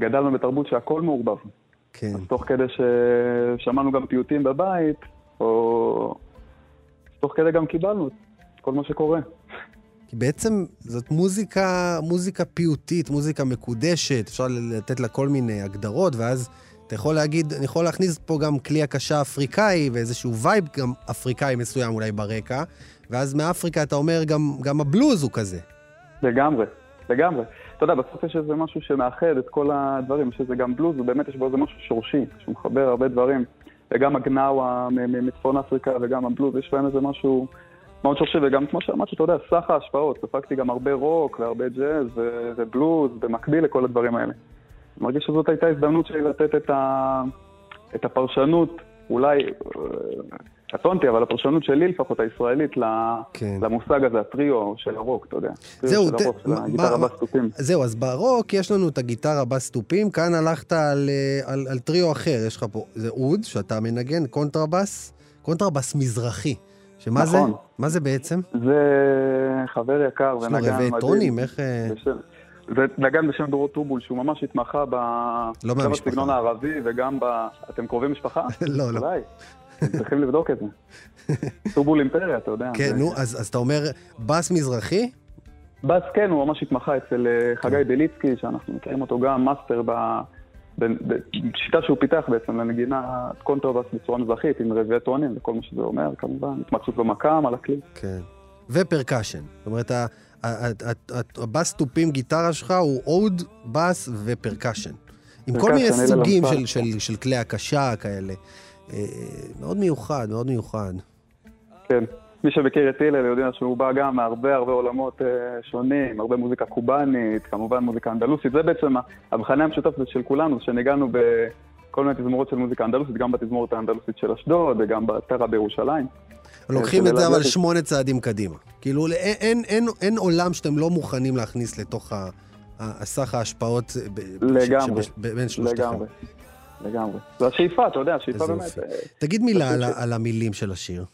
Speaker 7: גדלנו בתרבות שהכל מעורבב.
Speaker 1: כן.
Speaker 7: אז תוך כדי ששמענו גם פיוטים בבית, או... תוך כדי גם קיבלנו את כל מה שקורה.
Speaker 1: כי בעצם זאת מוזיקה, מוזיקה פיוטית, מוזיקה מקודשת, אפשר לתת לה כל מיני הגדרות, ואז אתה יכול להגיד, אני יכול להכניס פה גם כלי הקשה אפריקאי, ואיזשהו vibe גם אפריקאי מסוים אולי ברקע, ואז מאפריקה אתה אומר, גם, גם הבלוז הוא כזה.
Speaker 7: לגמרי, לגמרי. אתה יודע, בסוף יש איזה משהו שמאחד את כל הדברים, יש איזה גם בלוז, ובאמת יש בו איזה משהו שורשי, שמחבר הרבה דברים. וגם הגנאווה מצפון אפריקה וגם הבלוז, יש בהם איזה משהו מאוד שורשי, וגם כמו שאמרתי, אתה יודע, סך ההשפעות, ספגתי גם הרבה רוק והרבה ג'אז ובלוז, במקביל לכל הדברים האלה. אני מרגיש שזאת הייתה הזדמנות שלי לתת את, ה... את הפרשנות, אולי, אה, קטונתי, אבל הפרשנות שלי לפחות, הישראלית.
Speaker 1: כן.
Speaker 7: למושג הזה, הטריו של הרוק, אתה יודע.
Speaker 1: זהו, ת-
Speaker 7: הרוק, של הגיטרה
Speaker 1: בס
Speaker 7: תופים.
Speaker 1: זהו, אז ברוק יש לנו את הגיטרה בס תופים, כאן הלכת על, אה, על, על טריו אחר, יש לך פה, זה אוד, שאתה מנגן, קונטרבס, קונטרבס מזרחי. שמה זה?
Speaker 7: נכון.
Speaker 1: מה זה בעצם?
Speaker 7: זה חבר יקר
Speaker 1: יש לו
Speaker 7: ונגן
Speaker 1: רבעי
Speaker 7: מדהים.
Speaker 1: טונים, איך... אה,
Speaker 7: בשם- זה נגן בשם דורות טובול, שהוא ממש התמחה ב...
Speaker 1: לא
Speaker 7: גם. בסגנון הערבי וגם ב... אתם קרובי משפחה?
Speaker 1: לא, לא.
Speaker 7: אולי. צריכים לבדוק את זה. טובול אימפריה, אתה יודע.
Speaker 1: כן, נו, אז, אתה אומר, בס מזרחי?
Speaker 7: בס כן, הוא ממש התמחה אצל אה, חגי בליצקי, שאנחנו מכירים אותו גם, מאסטר בשיטה שהוא פיתח בעצם לנגינה קונטרבס בצורה מזרחית, עם רבעי טונים וכל מה שזה אומר, כמובן. התמצאות במקם, על הכלי.
Speaker 1: כן. ו percussion. זאת אומרת, ה- ה- ה- ה- הבס תופים גיטרה שלך הוא אוד, בס ו percussion.
Speaker 7: עם
Speaker 1: כל מיני סוגים. של, של, של כלי הקשה כאלה. אה, מאוד מיוחד, מאוד מיוחד.
Speaker 7: כן. מי שמכיר את הלל יודע שהוא בא גם מהרבה הרבה עולמות אה, שונים, הרבה מוזיקה קובאנית, כמובן מוזיקה אנדלוסית. זה בעצם המכנה המשותף של כולנו, שניגענו בכל מיני תזמורות של מוזיקה אנדלוסית, גם בתזמורת האנדלוסית של אשדוד וגם בטרה בירושלים.
Speaker 1: לוקחים
Speaker 7: כדי
Speaker 1: את זה אבל שמונה צעדים קדימה. כאילו, אין, אין, אין, אין עולם שאתם לא מוכנים להכניס לתוך ה- ה- הסך ההשפעות ב-
Speaker 7: לגמרי,
Speaker 1: ש- שב- בין שלושתכם.
Speaker 7: לגמרי, לגמרי. זו השאיפה, אתה יודע, השאיפה באמת.
Speaker 1: יופי.
Speaker 7: אה,
Speaker 1: תגיד מילה על, ה- על המילים של השיר.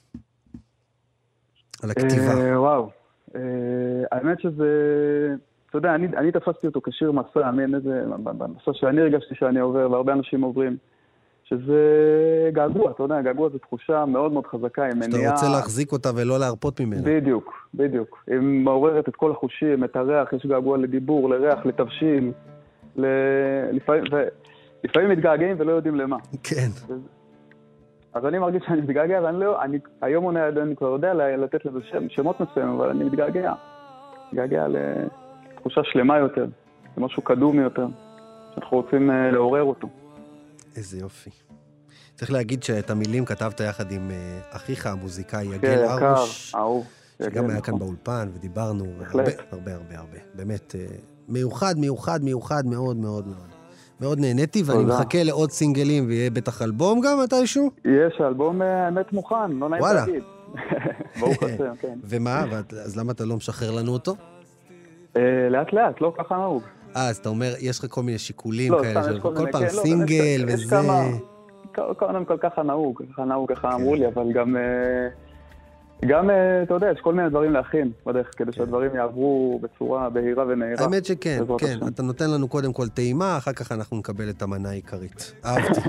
Speaker 1: על הכתיבה.
Speaker 7: אה, וואו. אה, האמת שזה, אתה יודע, אני, אני תפסתי אותו כשיר מסע, מעין איזה, במסע שאני הרגשתי שאני עובר, והרבה אנשים עוברים, שזה געגוע, אתה יודע, געגוע זו תחושה מאוד מאוד חזקה,
Speaker 1: שאתה
Speaker 7: מניעה...
Speaker 1: רוצה להחזיק אותה ולא להרפות ממנה.
Speaker 7: בדיוק, בדיוק. היא מעוררת את כל החושים, את הריח, יש געגוע לדיבור, לריח, לתבשיל, ל... לפעמים, ו... לפעמים מתגעגעים ולא יודעים למה.
Speaker 1: כן.
Speaker 7: אז אני מרגיש שאני מתגעגע, ואני לא, אני, היום אני, אני כבר יודע לתת לזה שם, שמות מסוימים, אבל אני מתגעגע. מתגעגע לתחושה שלמה יותר, למשהו קדום יותר, שאנחנו רוצים אה, לעורר אותו.
Speaker 1: איזה יופי. צריך להגיד שאת המילים כתבת יחד עם אה, אחיך המוזיקאי
Speaker 7: כן,
Speaker 1: יגל
Speaker 7: יקר,
Speaker 1: הרוש. שגם היה כאן. באולפן, ודיברנו. הרבה, הרבה, הרבה, הרבה. באמת, אה, מיוחד, מיוחד, מיוחד מאוד מאוד מאוד. מאוד נהניתי, ואני. מחכה לעוד סינגלים, ויהיה בטח אלבום גם מתישהו.
Speaker 7: יש אלבום אה, האמת מוכן, לא נעים. להגיד. ברוך השם, כן.
Speaker 1: ומה? אז למה אתה לא משחרר לנו אותו?
Speaker 7: לאט לאט, לא ככה נהוג.
Speaker 1: אה, אז אתה אומר, יש לך כל מיני שיקולים
Speaker 7: לא,
Speaker 1: כאלה,
Speaker 7: יש
Speaker 1: של
Speaker 7: כל
Speaker 1: כל פעם
Speaker 7: כן, לא,
Speaker 1: סינגל
Speaker 7: יש- יש
Speaker 1: וזה...
Speaker 7: כמה- ק- קודם כל ככה נהוג, ככה נהוג, ככה אמרו לי, אבל גם, אה, גם, אה, אתה יודע, יש כל מיני דברים להכין בדרך, כדי שהדברים יעברו בצורה בהירה ונהירה.
Speaker 1: האמת שכן, כן. אתה נותן לנו קודם כל טעימה, אחר כך אנחנו נקבל את המנה העיקרית. אהבתי.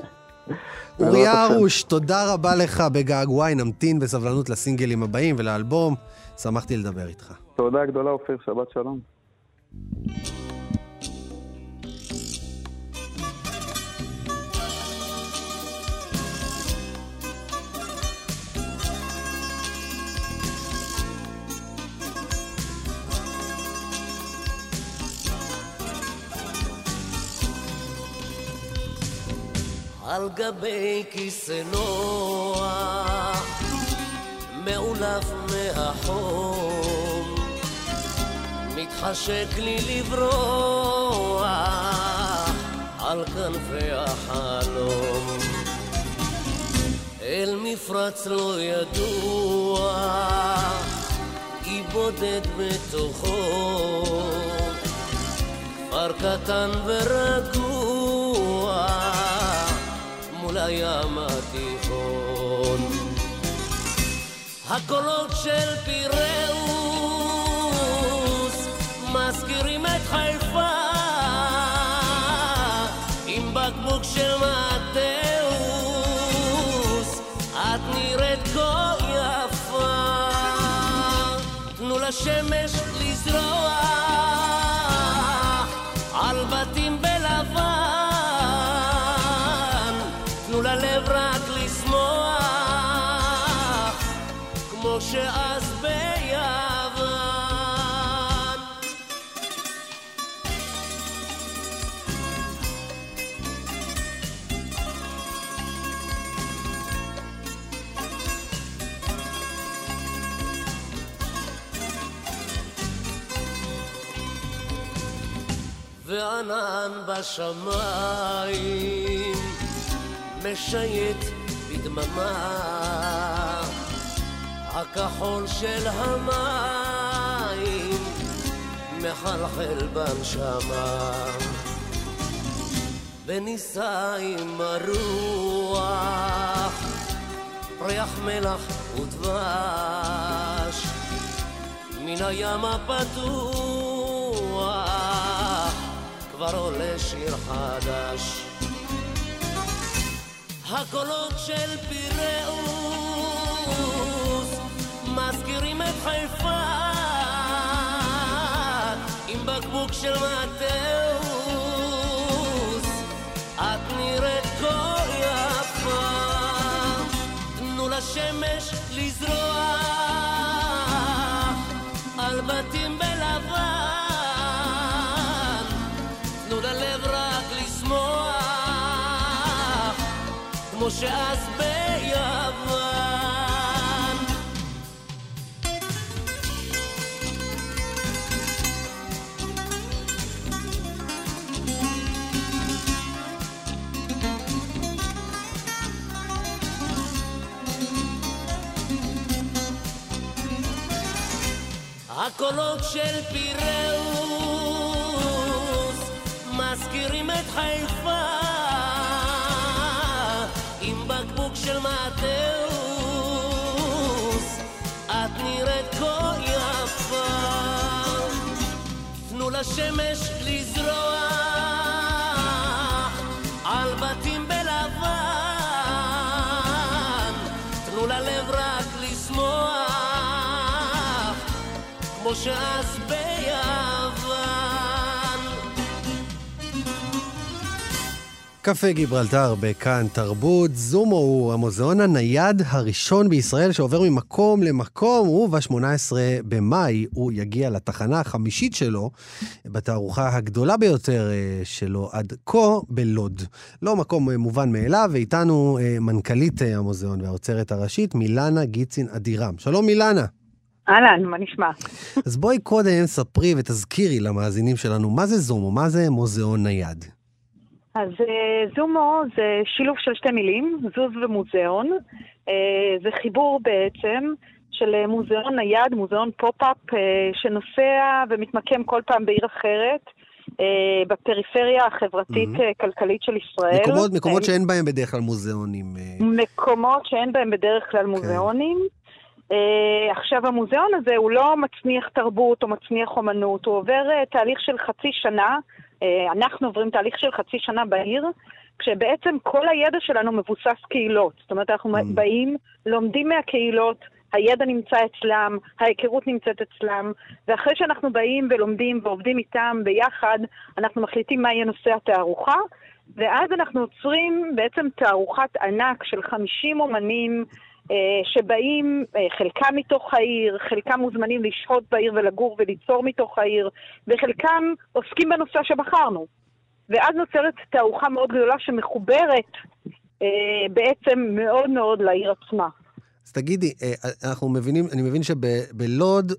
Speaker 1: אוריה
Speaker 7: השם.
Speaker 1: הרוש, תודה רבה לך בגעגועי, נמתין בסבלנות לסינגלים הבאים ולאלבום. שמחתי לדבר איתך.
Speaker 7: תודה גדולה, אופיר, שבת שלום.
Speaker 8: על גבי כיסא נוח, מעולף מהחום, מתחשק לי לברוח על כנפי החלום. אל מפרץ לא ידוע, אי בודד בתוכו, כפר קטן ורגוע הים התיכון. הקולות של פיראוס מזכירים את חיפה עם בקבוק של מתאוס את נראית כה יפה תנו לשמש כמו שאז ביוון. וענן בשמיים משייט בדממה הכחול של המים מחלחל בנשמה. ונישא עם הרוח ריח מלח ודבש מן הים הפתוח כבר עולה שיר חדש. הקולות של פיראוס מזכירים את חיפה עם בקבוק של מתאוס את נראית כה יפה. תנו לשמש לזרוח על בתים בלבן. תנו ללב רק לשמוח כמו שאז ביוון. הקולות של פיראוס מזכירים את חיפה עם בקבוק של מטוס את נראית כה יפה. תנו לשמש לזרוע שאז ביוון.
Speaker 1: קפה גיברלטר בכאן תרבות. זומו הוא המוזיאון הנייד הראשון בישראל שעובר ממקום למקום, וב-18 במאי הוא יגיע לתחנה החמישית שלו, בתערוכה הגדולה ביותר אה, שלו עד כה בלוד. לא מקום אה, מובן מאליו, ואיתנו אה, מנכ"לית המוזיאון והאוצרת הראשית, מילנה גיצין אדירם. שלום מילנה.
Speaker 9: אהלן, מה נשמע?
Speaker 1: אז בואי קודם ספרי ותזכירי למאזינים שלנו, מה זה זומו? מה זה מוזיאון נייד?
Speaker 9: אז אה, זומו זה שילוב של שתי מילים, זוז ומוזיאון. אה, זה חיבור בעצם של אה, מוזיאון נייד, מוזיאון פופ-אפ, שנוסע ומתמקם כל פעם בעיר אחרת. בפריפריה החברתית-כלכלית של ישראל.
Speaker 1: מקומות, מקומות שאין בהם בדרך כלל מוזיאונים.
Speaker 9: מקומות שאין בהם בדרך כלל מוזיאונים. כן. עכשיו, המוזיאון הזה הוא לא מצניח תרבות או מצניח אומנות, הוא עובר תהליך של חצי שנה. אנחנו עוברים תהליך של חצי שנה בעיר, כשבעצם כל הידע שלנו מבוסס קהילות. זאת אומרת, אנחנו mm. באים, לומדים מהקהילות, הידע נמצא אצלם, ההיכרות נמצאת אצלם, ואחרי שאנחנו באים ולומדים ועובדים איתם ביחד, אנחנו מחליטים מה יהיה נושא התערוכה, ואז אנחנו עוצרים בעצם תערוכת ענק של 50 אומנים שבאים, חלקם מתוך העיר, חלקם מוזמנים לשהות בעיר ולגור וליצור מתוך העיר, וחלקם עוסקים בנושא שבחרנו. ואז נוצרת תערוכה מאוד גדולה שמחוברת אה, בעצם מאוד מאוד לעיר עצמה.
Speaker 1: אז תגידי, אנחנו מבינים, אני מבין שבלוד,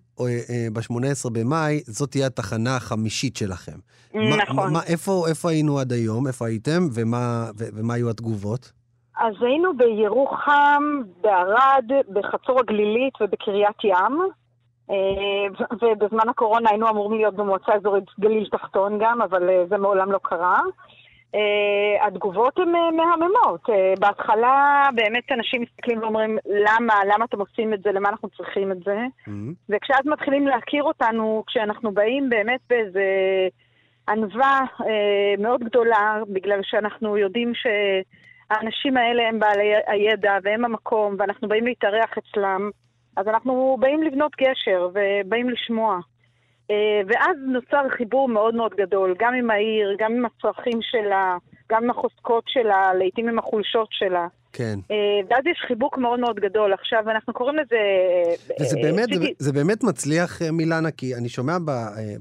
Speaker 1: ב-18 במאי, זאת תהיה התחנה החמישית שלכם.
Speaker 9: נכון.
Speaker 1: מה, איפה, איפה היינו עד היום? איפה הייתם? ומה, ומה היו התגובות?
Speaker 9: אז היינו בירוחם, בערד, בחצור הגלילית ובקריית ים. ובזמן הקורונה היינו אמורים להיות במועצה אזורית גליל תחתון גם, אבל זה מעולם לא קרה. התגובות הן מהממות. בהתחלה באמת אנשים מסתכלים ואומרים, למה, למה אתם עושים את זה, למה אנחנו צריכים את זה? Mm-hmm. וכשאז מתחילים להכיר אותנו, כשאנחנו באים באמת באיזה ענווה מאוד גדולה, בגלל שאנחנו יודעים ש... האנשים האלה הם בעלי הידע והם המקום, ואנחנו באים להתארח אצלם, אז אנחנו באים לבנות גשר ובאים לשמוע. ואז נוצר חיבור מאוד מאוד גדול, גם עם העיר, גם עם הצרכים שלה, גם עם החוזקות שלה, לעיתים עם החולשות שלה.
Speaker 1: כן.
Speaker 9: ואז יש חיבוק מאוד מאוד גדול. עכשיו, אנחנו קוראים לזה...
Speaker 1: וזה באמת, זה, זה באמת מצליח, מילנה, כי אני שומע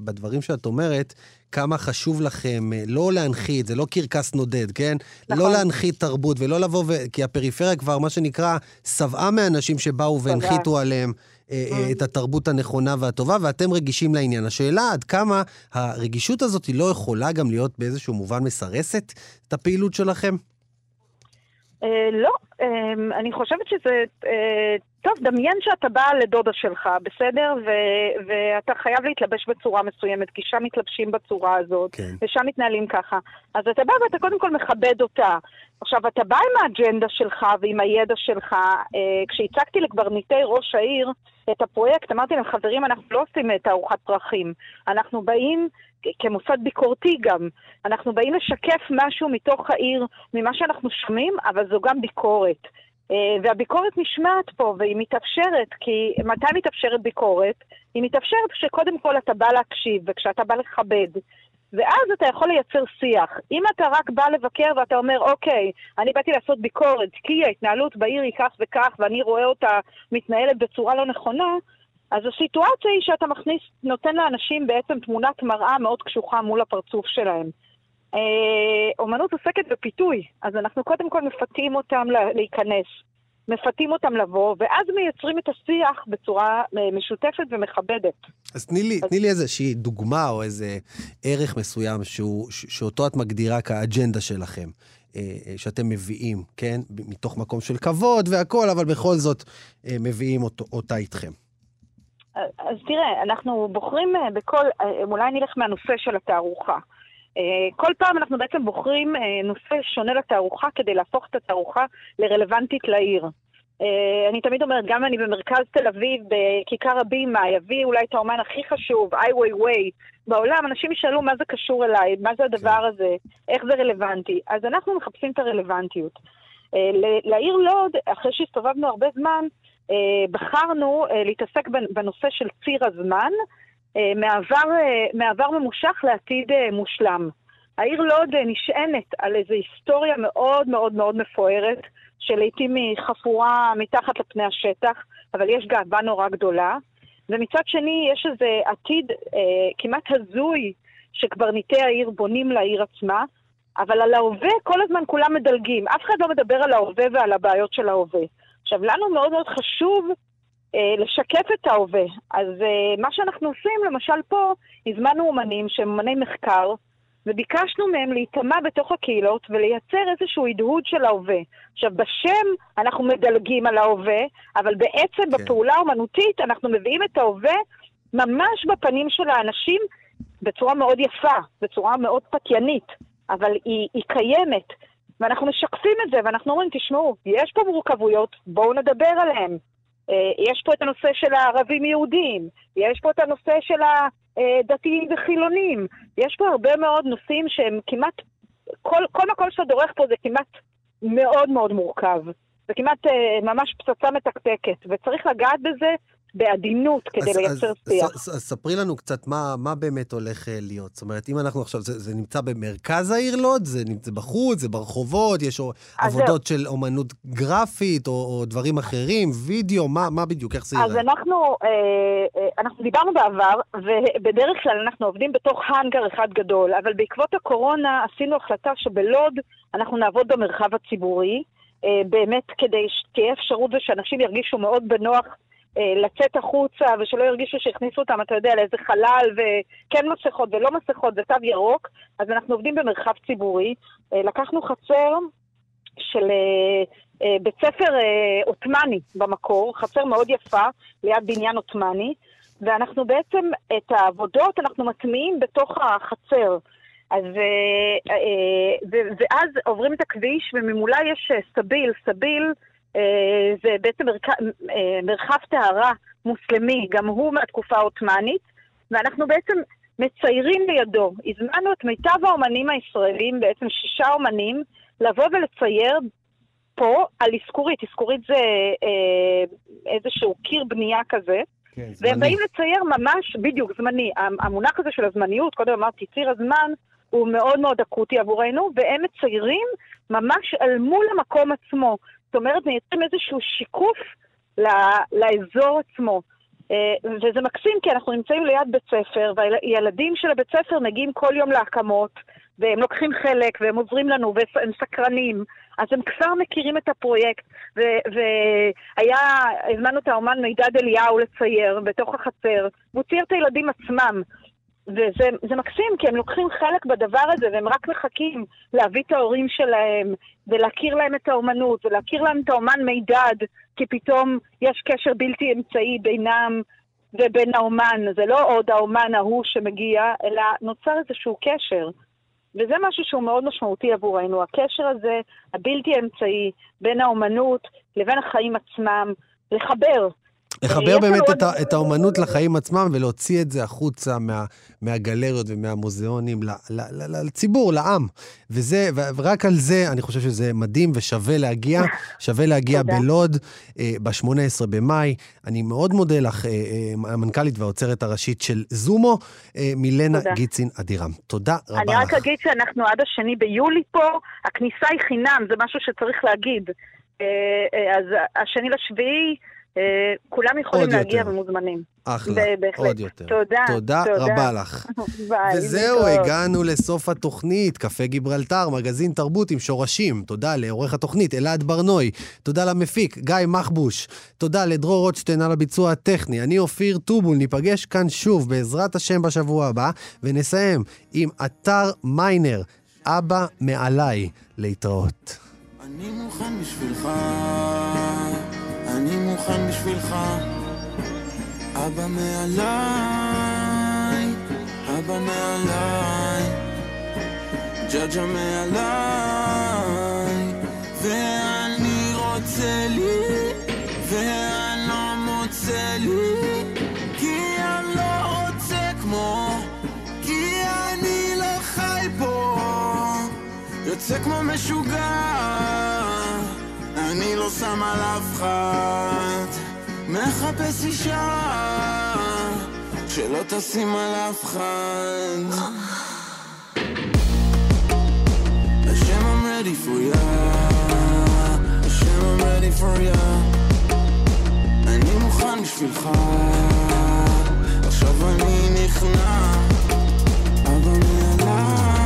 Speaker 1: בדברים שאת אומרת, כמה חשוב לכם לא להנחית, זה לא קרקס נודד, כן? נכון. לא להנחית תרבות ולא לבוא ו... כי הפריפריה כבר, מה שנקרא, שבעה מאנשים שבאו והנחיתו עליהם את התרבות הנכונה והטובה, ואתם רגישים לעניין. השאלה עד כמה הרגישות הזאת היא לא יכולה גם להיות באיזשהו מובן מסרסת את הפעילות שלכם?
Speaker 9: Uh, לא, uh, אני חושבת שזה... טוב, דמיין שאתה בא לדודה שלך, בסדר? ו- ואתה חייב להתלבש בצורה מסוימת, כי שם מתלבשים בצורה הזאת, כן. ושם מתנהלים ככה. אז אתה בא ואתה קודם כל מכבד אותה. עכשיו, אתה בא עם האג'נדה שלך ועם הידע שלך. אה, כשהצגתי לקברניטי ראש העיר את הפרויקט, אמרתי להם, חברים, אנחנו לא עושים את ארוחת פרחים. אנחנו באים כמוסד ביקורתי גם. אנחנו באים לשקף משהו מתוך העיר, ממה שאנחנו שומעים, אבל זו גם ביקורת. והביקורת נשמעת פה, והיא מתאפשרת, כי מתי מתאפשרת ביקורת? היא מתאפשרת כשקודם כל אתה בא להקשיב, וכשאתה בא לכבד. ואז אתה יכול לייצר שיח. אם אתה רק בא לבקר ואתה אומר, אוקיי, אני באתי לעשות ביקורת, כי ההתנהלות בעיר היא כך וכך, ואני רואה אותה מתנהלת בצורה לא נכונה, אז הסיטואציה היא שאתה מכניס, נותן לאנשים בעצם תמונת מראה מאוד קשוחה מול הפרצוף שלהם. אה, אומנות עוסקת בפיתוי, אז אנחנו קודם כל מפתים אותם לה- להיכנס, מפתים אותם לבוא, ואז מייצרים את השיח בצורה אה, משותפת ומכבדת.
Speaker 1: אז תני לי, תני לי איזושהי דוגמה או איזה ערך מסוים שהוא, שאותו את מגדירה כאג'נדה שלכם, אה, שאתם מביאים, כן? מתוך מקום של כבוד והכול, אבל בכל זאת מביאים אותו, אותה איתכם.
Speaker 9: אז תראה, אנחנו בוחרים בכל, אולי נלך מהנושא של התערוכה. אה, כל פעם אנחנו בעצם בוחרים אה, נושא שונה לתערוכה כדי להפוך את התערוכה לרלוונטית לעיר. אה, אני תמיד אומרת, גם אני במרכז תל אביב, בכיכר הבימה, יביא אולי את האומן הכי חשוב, איי ווי ווי, בעולם, אנשים ישאלו מה זה קשור אליי, מה זה הדבר הזה, איך זה רלוונטי. אז אנחנו מחפשים את הרלוונטיות. לעיר לוד, אחרי שהסתובבנו הרבה זמן, בחרנו להתעסק בנ- בנושא של ציר הזמן, מעבר, אה, מעבר ממושך לעתיד אה, מושלם. העיר לוד אה, נשענת על איזו היסטוריה מאוד מאוד מאוד מפוארת, שלעיתים היא חפורה מתחת לפני השטח, אבל יש גאווה נורא גדולה. ומצד שני, יש איזה עתיד אה, כמעט הזוי שקברניטי העיר בונים לעיר עצמה, אבל על ההווה כל הזמן כולם מדלגים. אף אחד לא מדבר על ההווה ועל הבעיות של ההווה. עכשיו, לנו מאוד מאוד חשוב אה, לשקף את ההווה. אז אה, מה שאנחנו עושים, למשל פה, הזמנו אומנים שהם אומני מחקר, וביקשנו מהם להיטמע בתוך הקהילות ולייצר איזשהו הדהוד של ההווה. עכשיו, בשם אנחנו מדלגים על ההווה, אבל בעצם כן. בפעולה האומנותית אנחנו מביאים את ההווה ממש בפנים של האנשים בצורה מאוד יפה, בצורה מאוד פתיינית, אבל היא, היא קיימת. ואנחנו משקפים את זה, ואנחנו אומרים, תשמעו, יש פה מורכבויות, בואו נדבר עליהן. אה, יש פה את הנושא של הערבים יהודים, יש פה את הנושא של הדתיים וחילונים, יש פה הרבה מאוד נושאים שהם כמעט, כל, כל מקום שאתה דורך פה זה כמעט מאוד מאוד מורכב. זה כמעט אה, ממש פצצה מתקתקת, וצריך לגעת בזה בעדינות כדי
Speaker 1: אז,
Speaker 9: לייצר
Speaker 1: אז,
Speaker 9: שיח.
Speaker 1: אז, אז ספרי לנו קצת מה, מה באמת הולך אה, להיות. זאת אומרת, אם אנחנו עכשיו, זה, זה נמצא במרכז העיר לוד, זה נמצא בחוץ, זה ברחובות, יש עבודות של אומנות גרפית או, או דברים אחרים, וידאו, מה, מה בדיוק, איך זה
Speaker 9: אז
Speaker 1: יראה?
Speaker 9: אנחנו, אה, אה, אנחנו דיברנו בעבר, ובדרך כלל אנחנו עובדים בתוך האנגר אחד גדול, אבל בעקבות הקורונה עשינו החלטה שבלוד אנחנו נעבוד במרחב הציבורי, אה, באמת כדי שתהיה אפשרות ושאנשים ירגישו מאוד בנוח לצאת החוצה, ושלא ירגישו שהכניסו אותם, אתה יודע, לאיזה חלל, וכן מסכות ולא מסכות ותו ירוק, אז אנחנו עובדים במרחב ציבורי. אה, לקחנו חצר של אה, אה, בית ספר אה, עות'מאני במקור, חצר מאוד יפה, ליד בניין עות'מאני, ואנחנו בעצם את העבודות אנחנו מטמיעים בתוך החצר. אז, אה, אה, ואז עוברים את הכביש, וממולה יש אה, סביל, סביל אה, זה בעצם. אה, מרחב טהרה מוסלמי, גם הוא מהתקופה העות'מאנית, ואנחנו בעצם מציירים לידו. הזמנו את מיטב האומנים הישראלים, בעצם שישה אומנים, לבוא ולצייר פה על איסקורית. איסקורית זה אה, איזשהו קיר בנייה כזה.
Speaker 1: כן,
Speaker 9: והם באים לצייר ממש, בדיוק, זמני. המונח הזה של הזמניות, קודם אמרתי, ציר הזמן, הוא מאוד מאוד אקוטי עבורנו, והם מציירים ממש אל מול המקום עצמו. זאת אומרת, מייצרים איזשהו שיקוף לאזור עצמו. אה, וזה מקסים, כי אנחנו נמצאים ליד בית ספר, והילדים של הבית ספר מגיעים כל יום להקמות, והם לוקחים חלק, והם עוזרים לנו, והם סקרנים. אז הם כבר מכירים את הפרויקט, והיה, הזמנו את האומן מידד אליהו לצייר בתוך החצר, והוא צייר את הילדים עצמם. וזה מקסים, כי הם לוקחים חלק בדבר הזה, והם רק מחכים להביא את ההורים שלהם, ולהכיר להם את האומנות, ולהכיר להם את האומן מידד, כי פתאום יש קשר בלתי אמצעי בינם ובין האומן. זה לא עוד האומן ההוא שמגיע, אלא נוצר איזשהו קשר. וזה משהו שהוא מאוד משמעותי עבורנו, הקשר הזה, הבלתי אמצעי, בין האומנות לבין החיים עצמם, לחבר.
Speaker 1: לחבר באמת את, ה, את האומנות לחיים עצמם ולהוציא את זה החוצה מה, מהגלריות ומהמוזיאונים ל, ל, ל, לציבור, לעם. וזה, ורק על זה אני חושב שזה מדהים ושווה להגיע, שווה להגיע בלוד אה, ב-18 במאי. אני מאוד מודה לך, אה, אה, המנכ"לית והאוצרת הראשית של זומו, אה, מילנה תודה. גיצין אדירם. תודה רבה
Speaker 9: אני
Speaker 1: לך.
Speaker 9: אני רק אגיד שאנחנו עד השני ביולי פה, הכניסה היא חינם, זה משהו שצריך להגיד. אה, אה, אז השני לשביעי, כולם יכולים
Speaker 1: עוד
Speaker 9: להגיע
Speaker 1: יותר.
Speaker 9: ומוזמנים.
Speaker 1: אחלה,
Speaker 9: בהחלט.
Speaker 1: עוד יותר.
Speaker 9: תודה.
Speaker 1: תודה רבה לך.
Speaker 9: ביי.
Speaker 1: וזהו. הגענו לסוף התוכנית, קפה גיברלטר, מגזין תרבות עם שורשים. תודה לעורך התוכנית, אלעד ברנוי. תודה למפיק, גיא מחבוש. תודה לדרור רוטשטיין על הביצוע הטכני. אני אופיר טובול, ניפגש כאן שוב, בעזרת השם בשבוע הבא, ונסיים עם אתר מיינר, אבא מעליי, להתראות.
Speaker 10: אני מוכן בשבילך, אני מוכן בשבילך. אבא מעליי, אבא מעליי, ג'ג'ה מעליי, ואני רוצה לי, ואני לא מוצא לי, כי אני לא רוצה כמו, כי אני לא חי פה. יוצא כמו משוגע, אני לא שם על אף אחד, מחפש אישה, שלא תשים על אף אחד. השם I'm ready for ya, השם I'm ready for ya, אני מוכן בשבילך, עכשיו אני נכנע, אבא מעליי.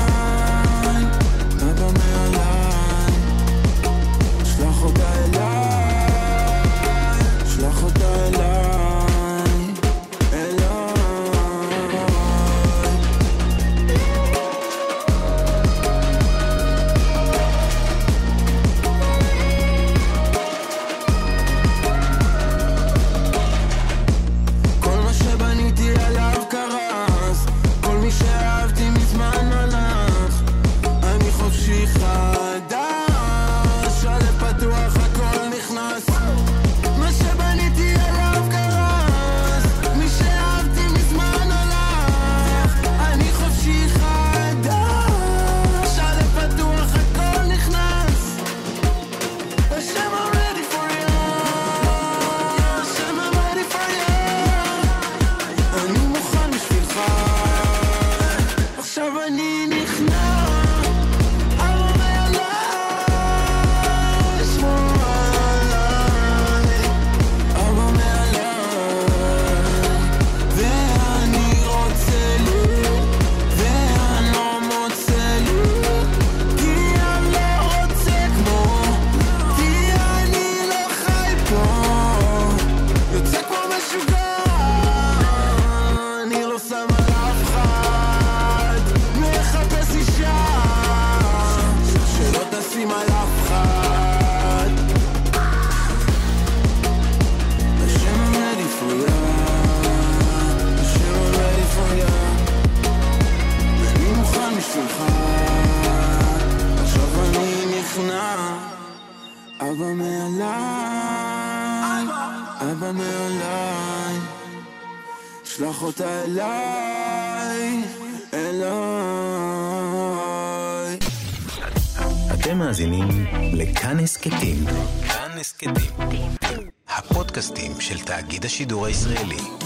Speaker 11: השידור הישראלי.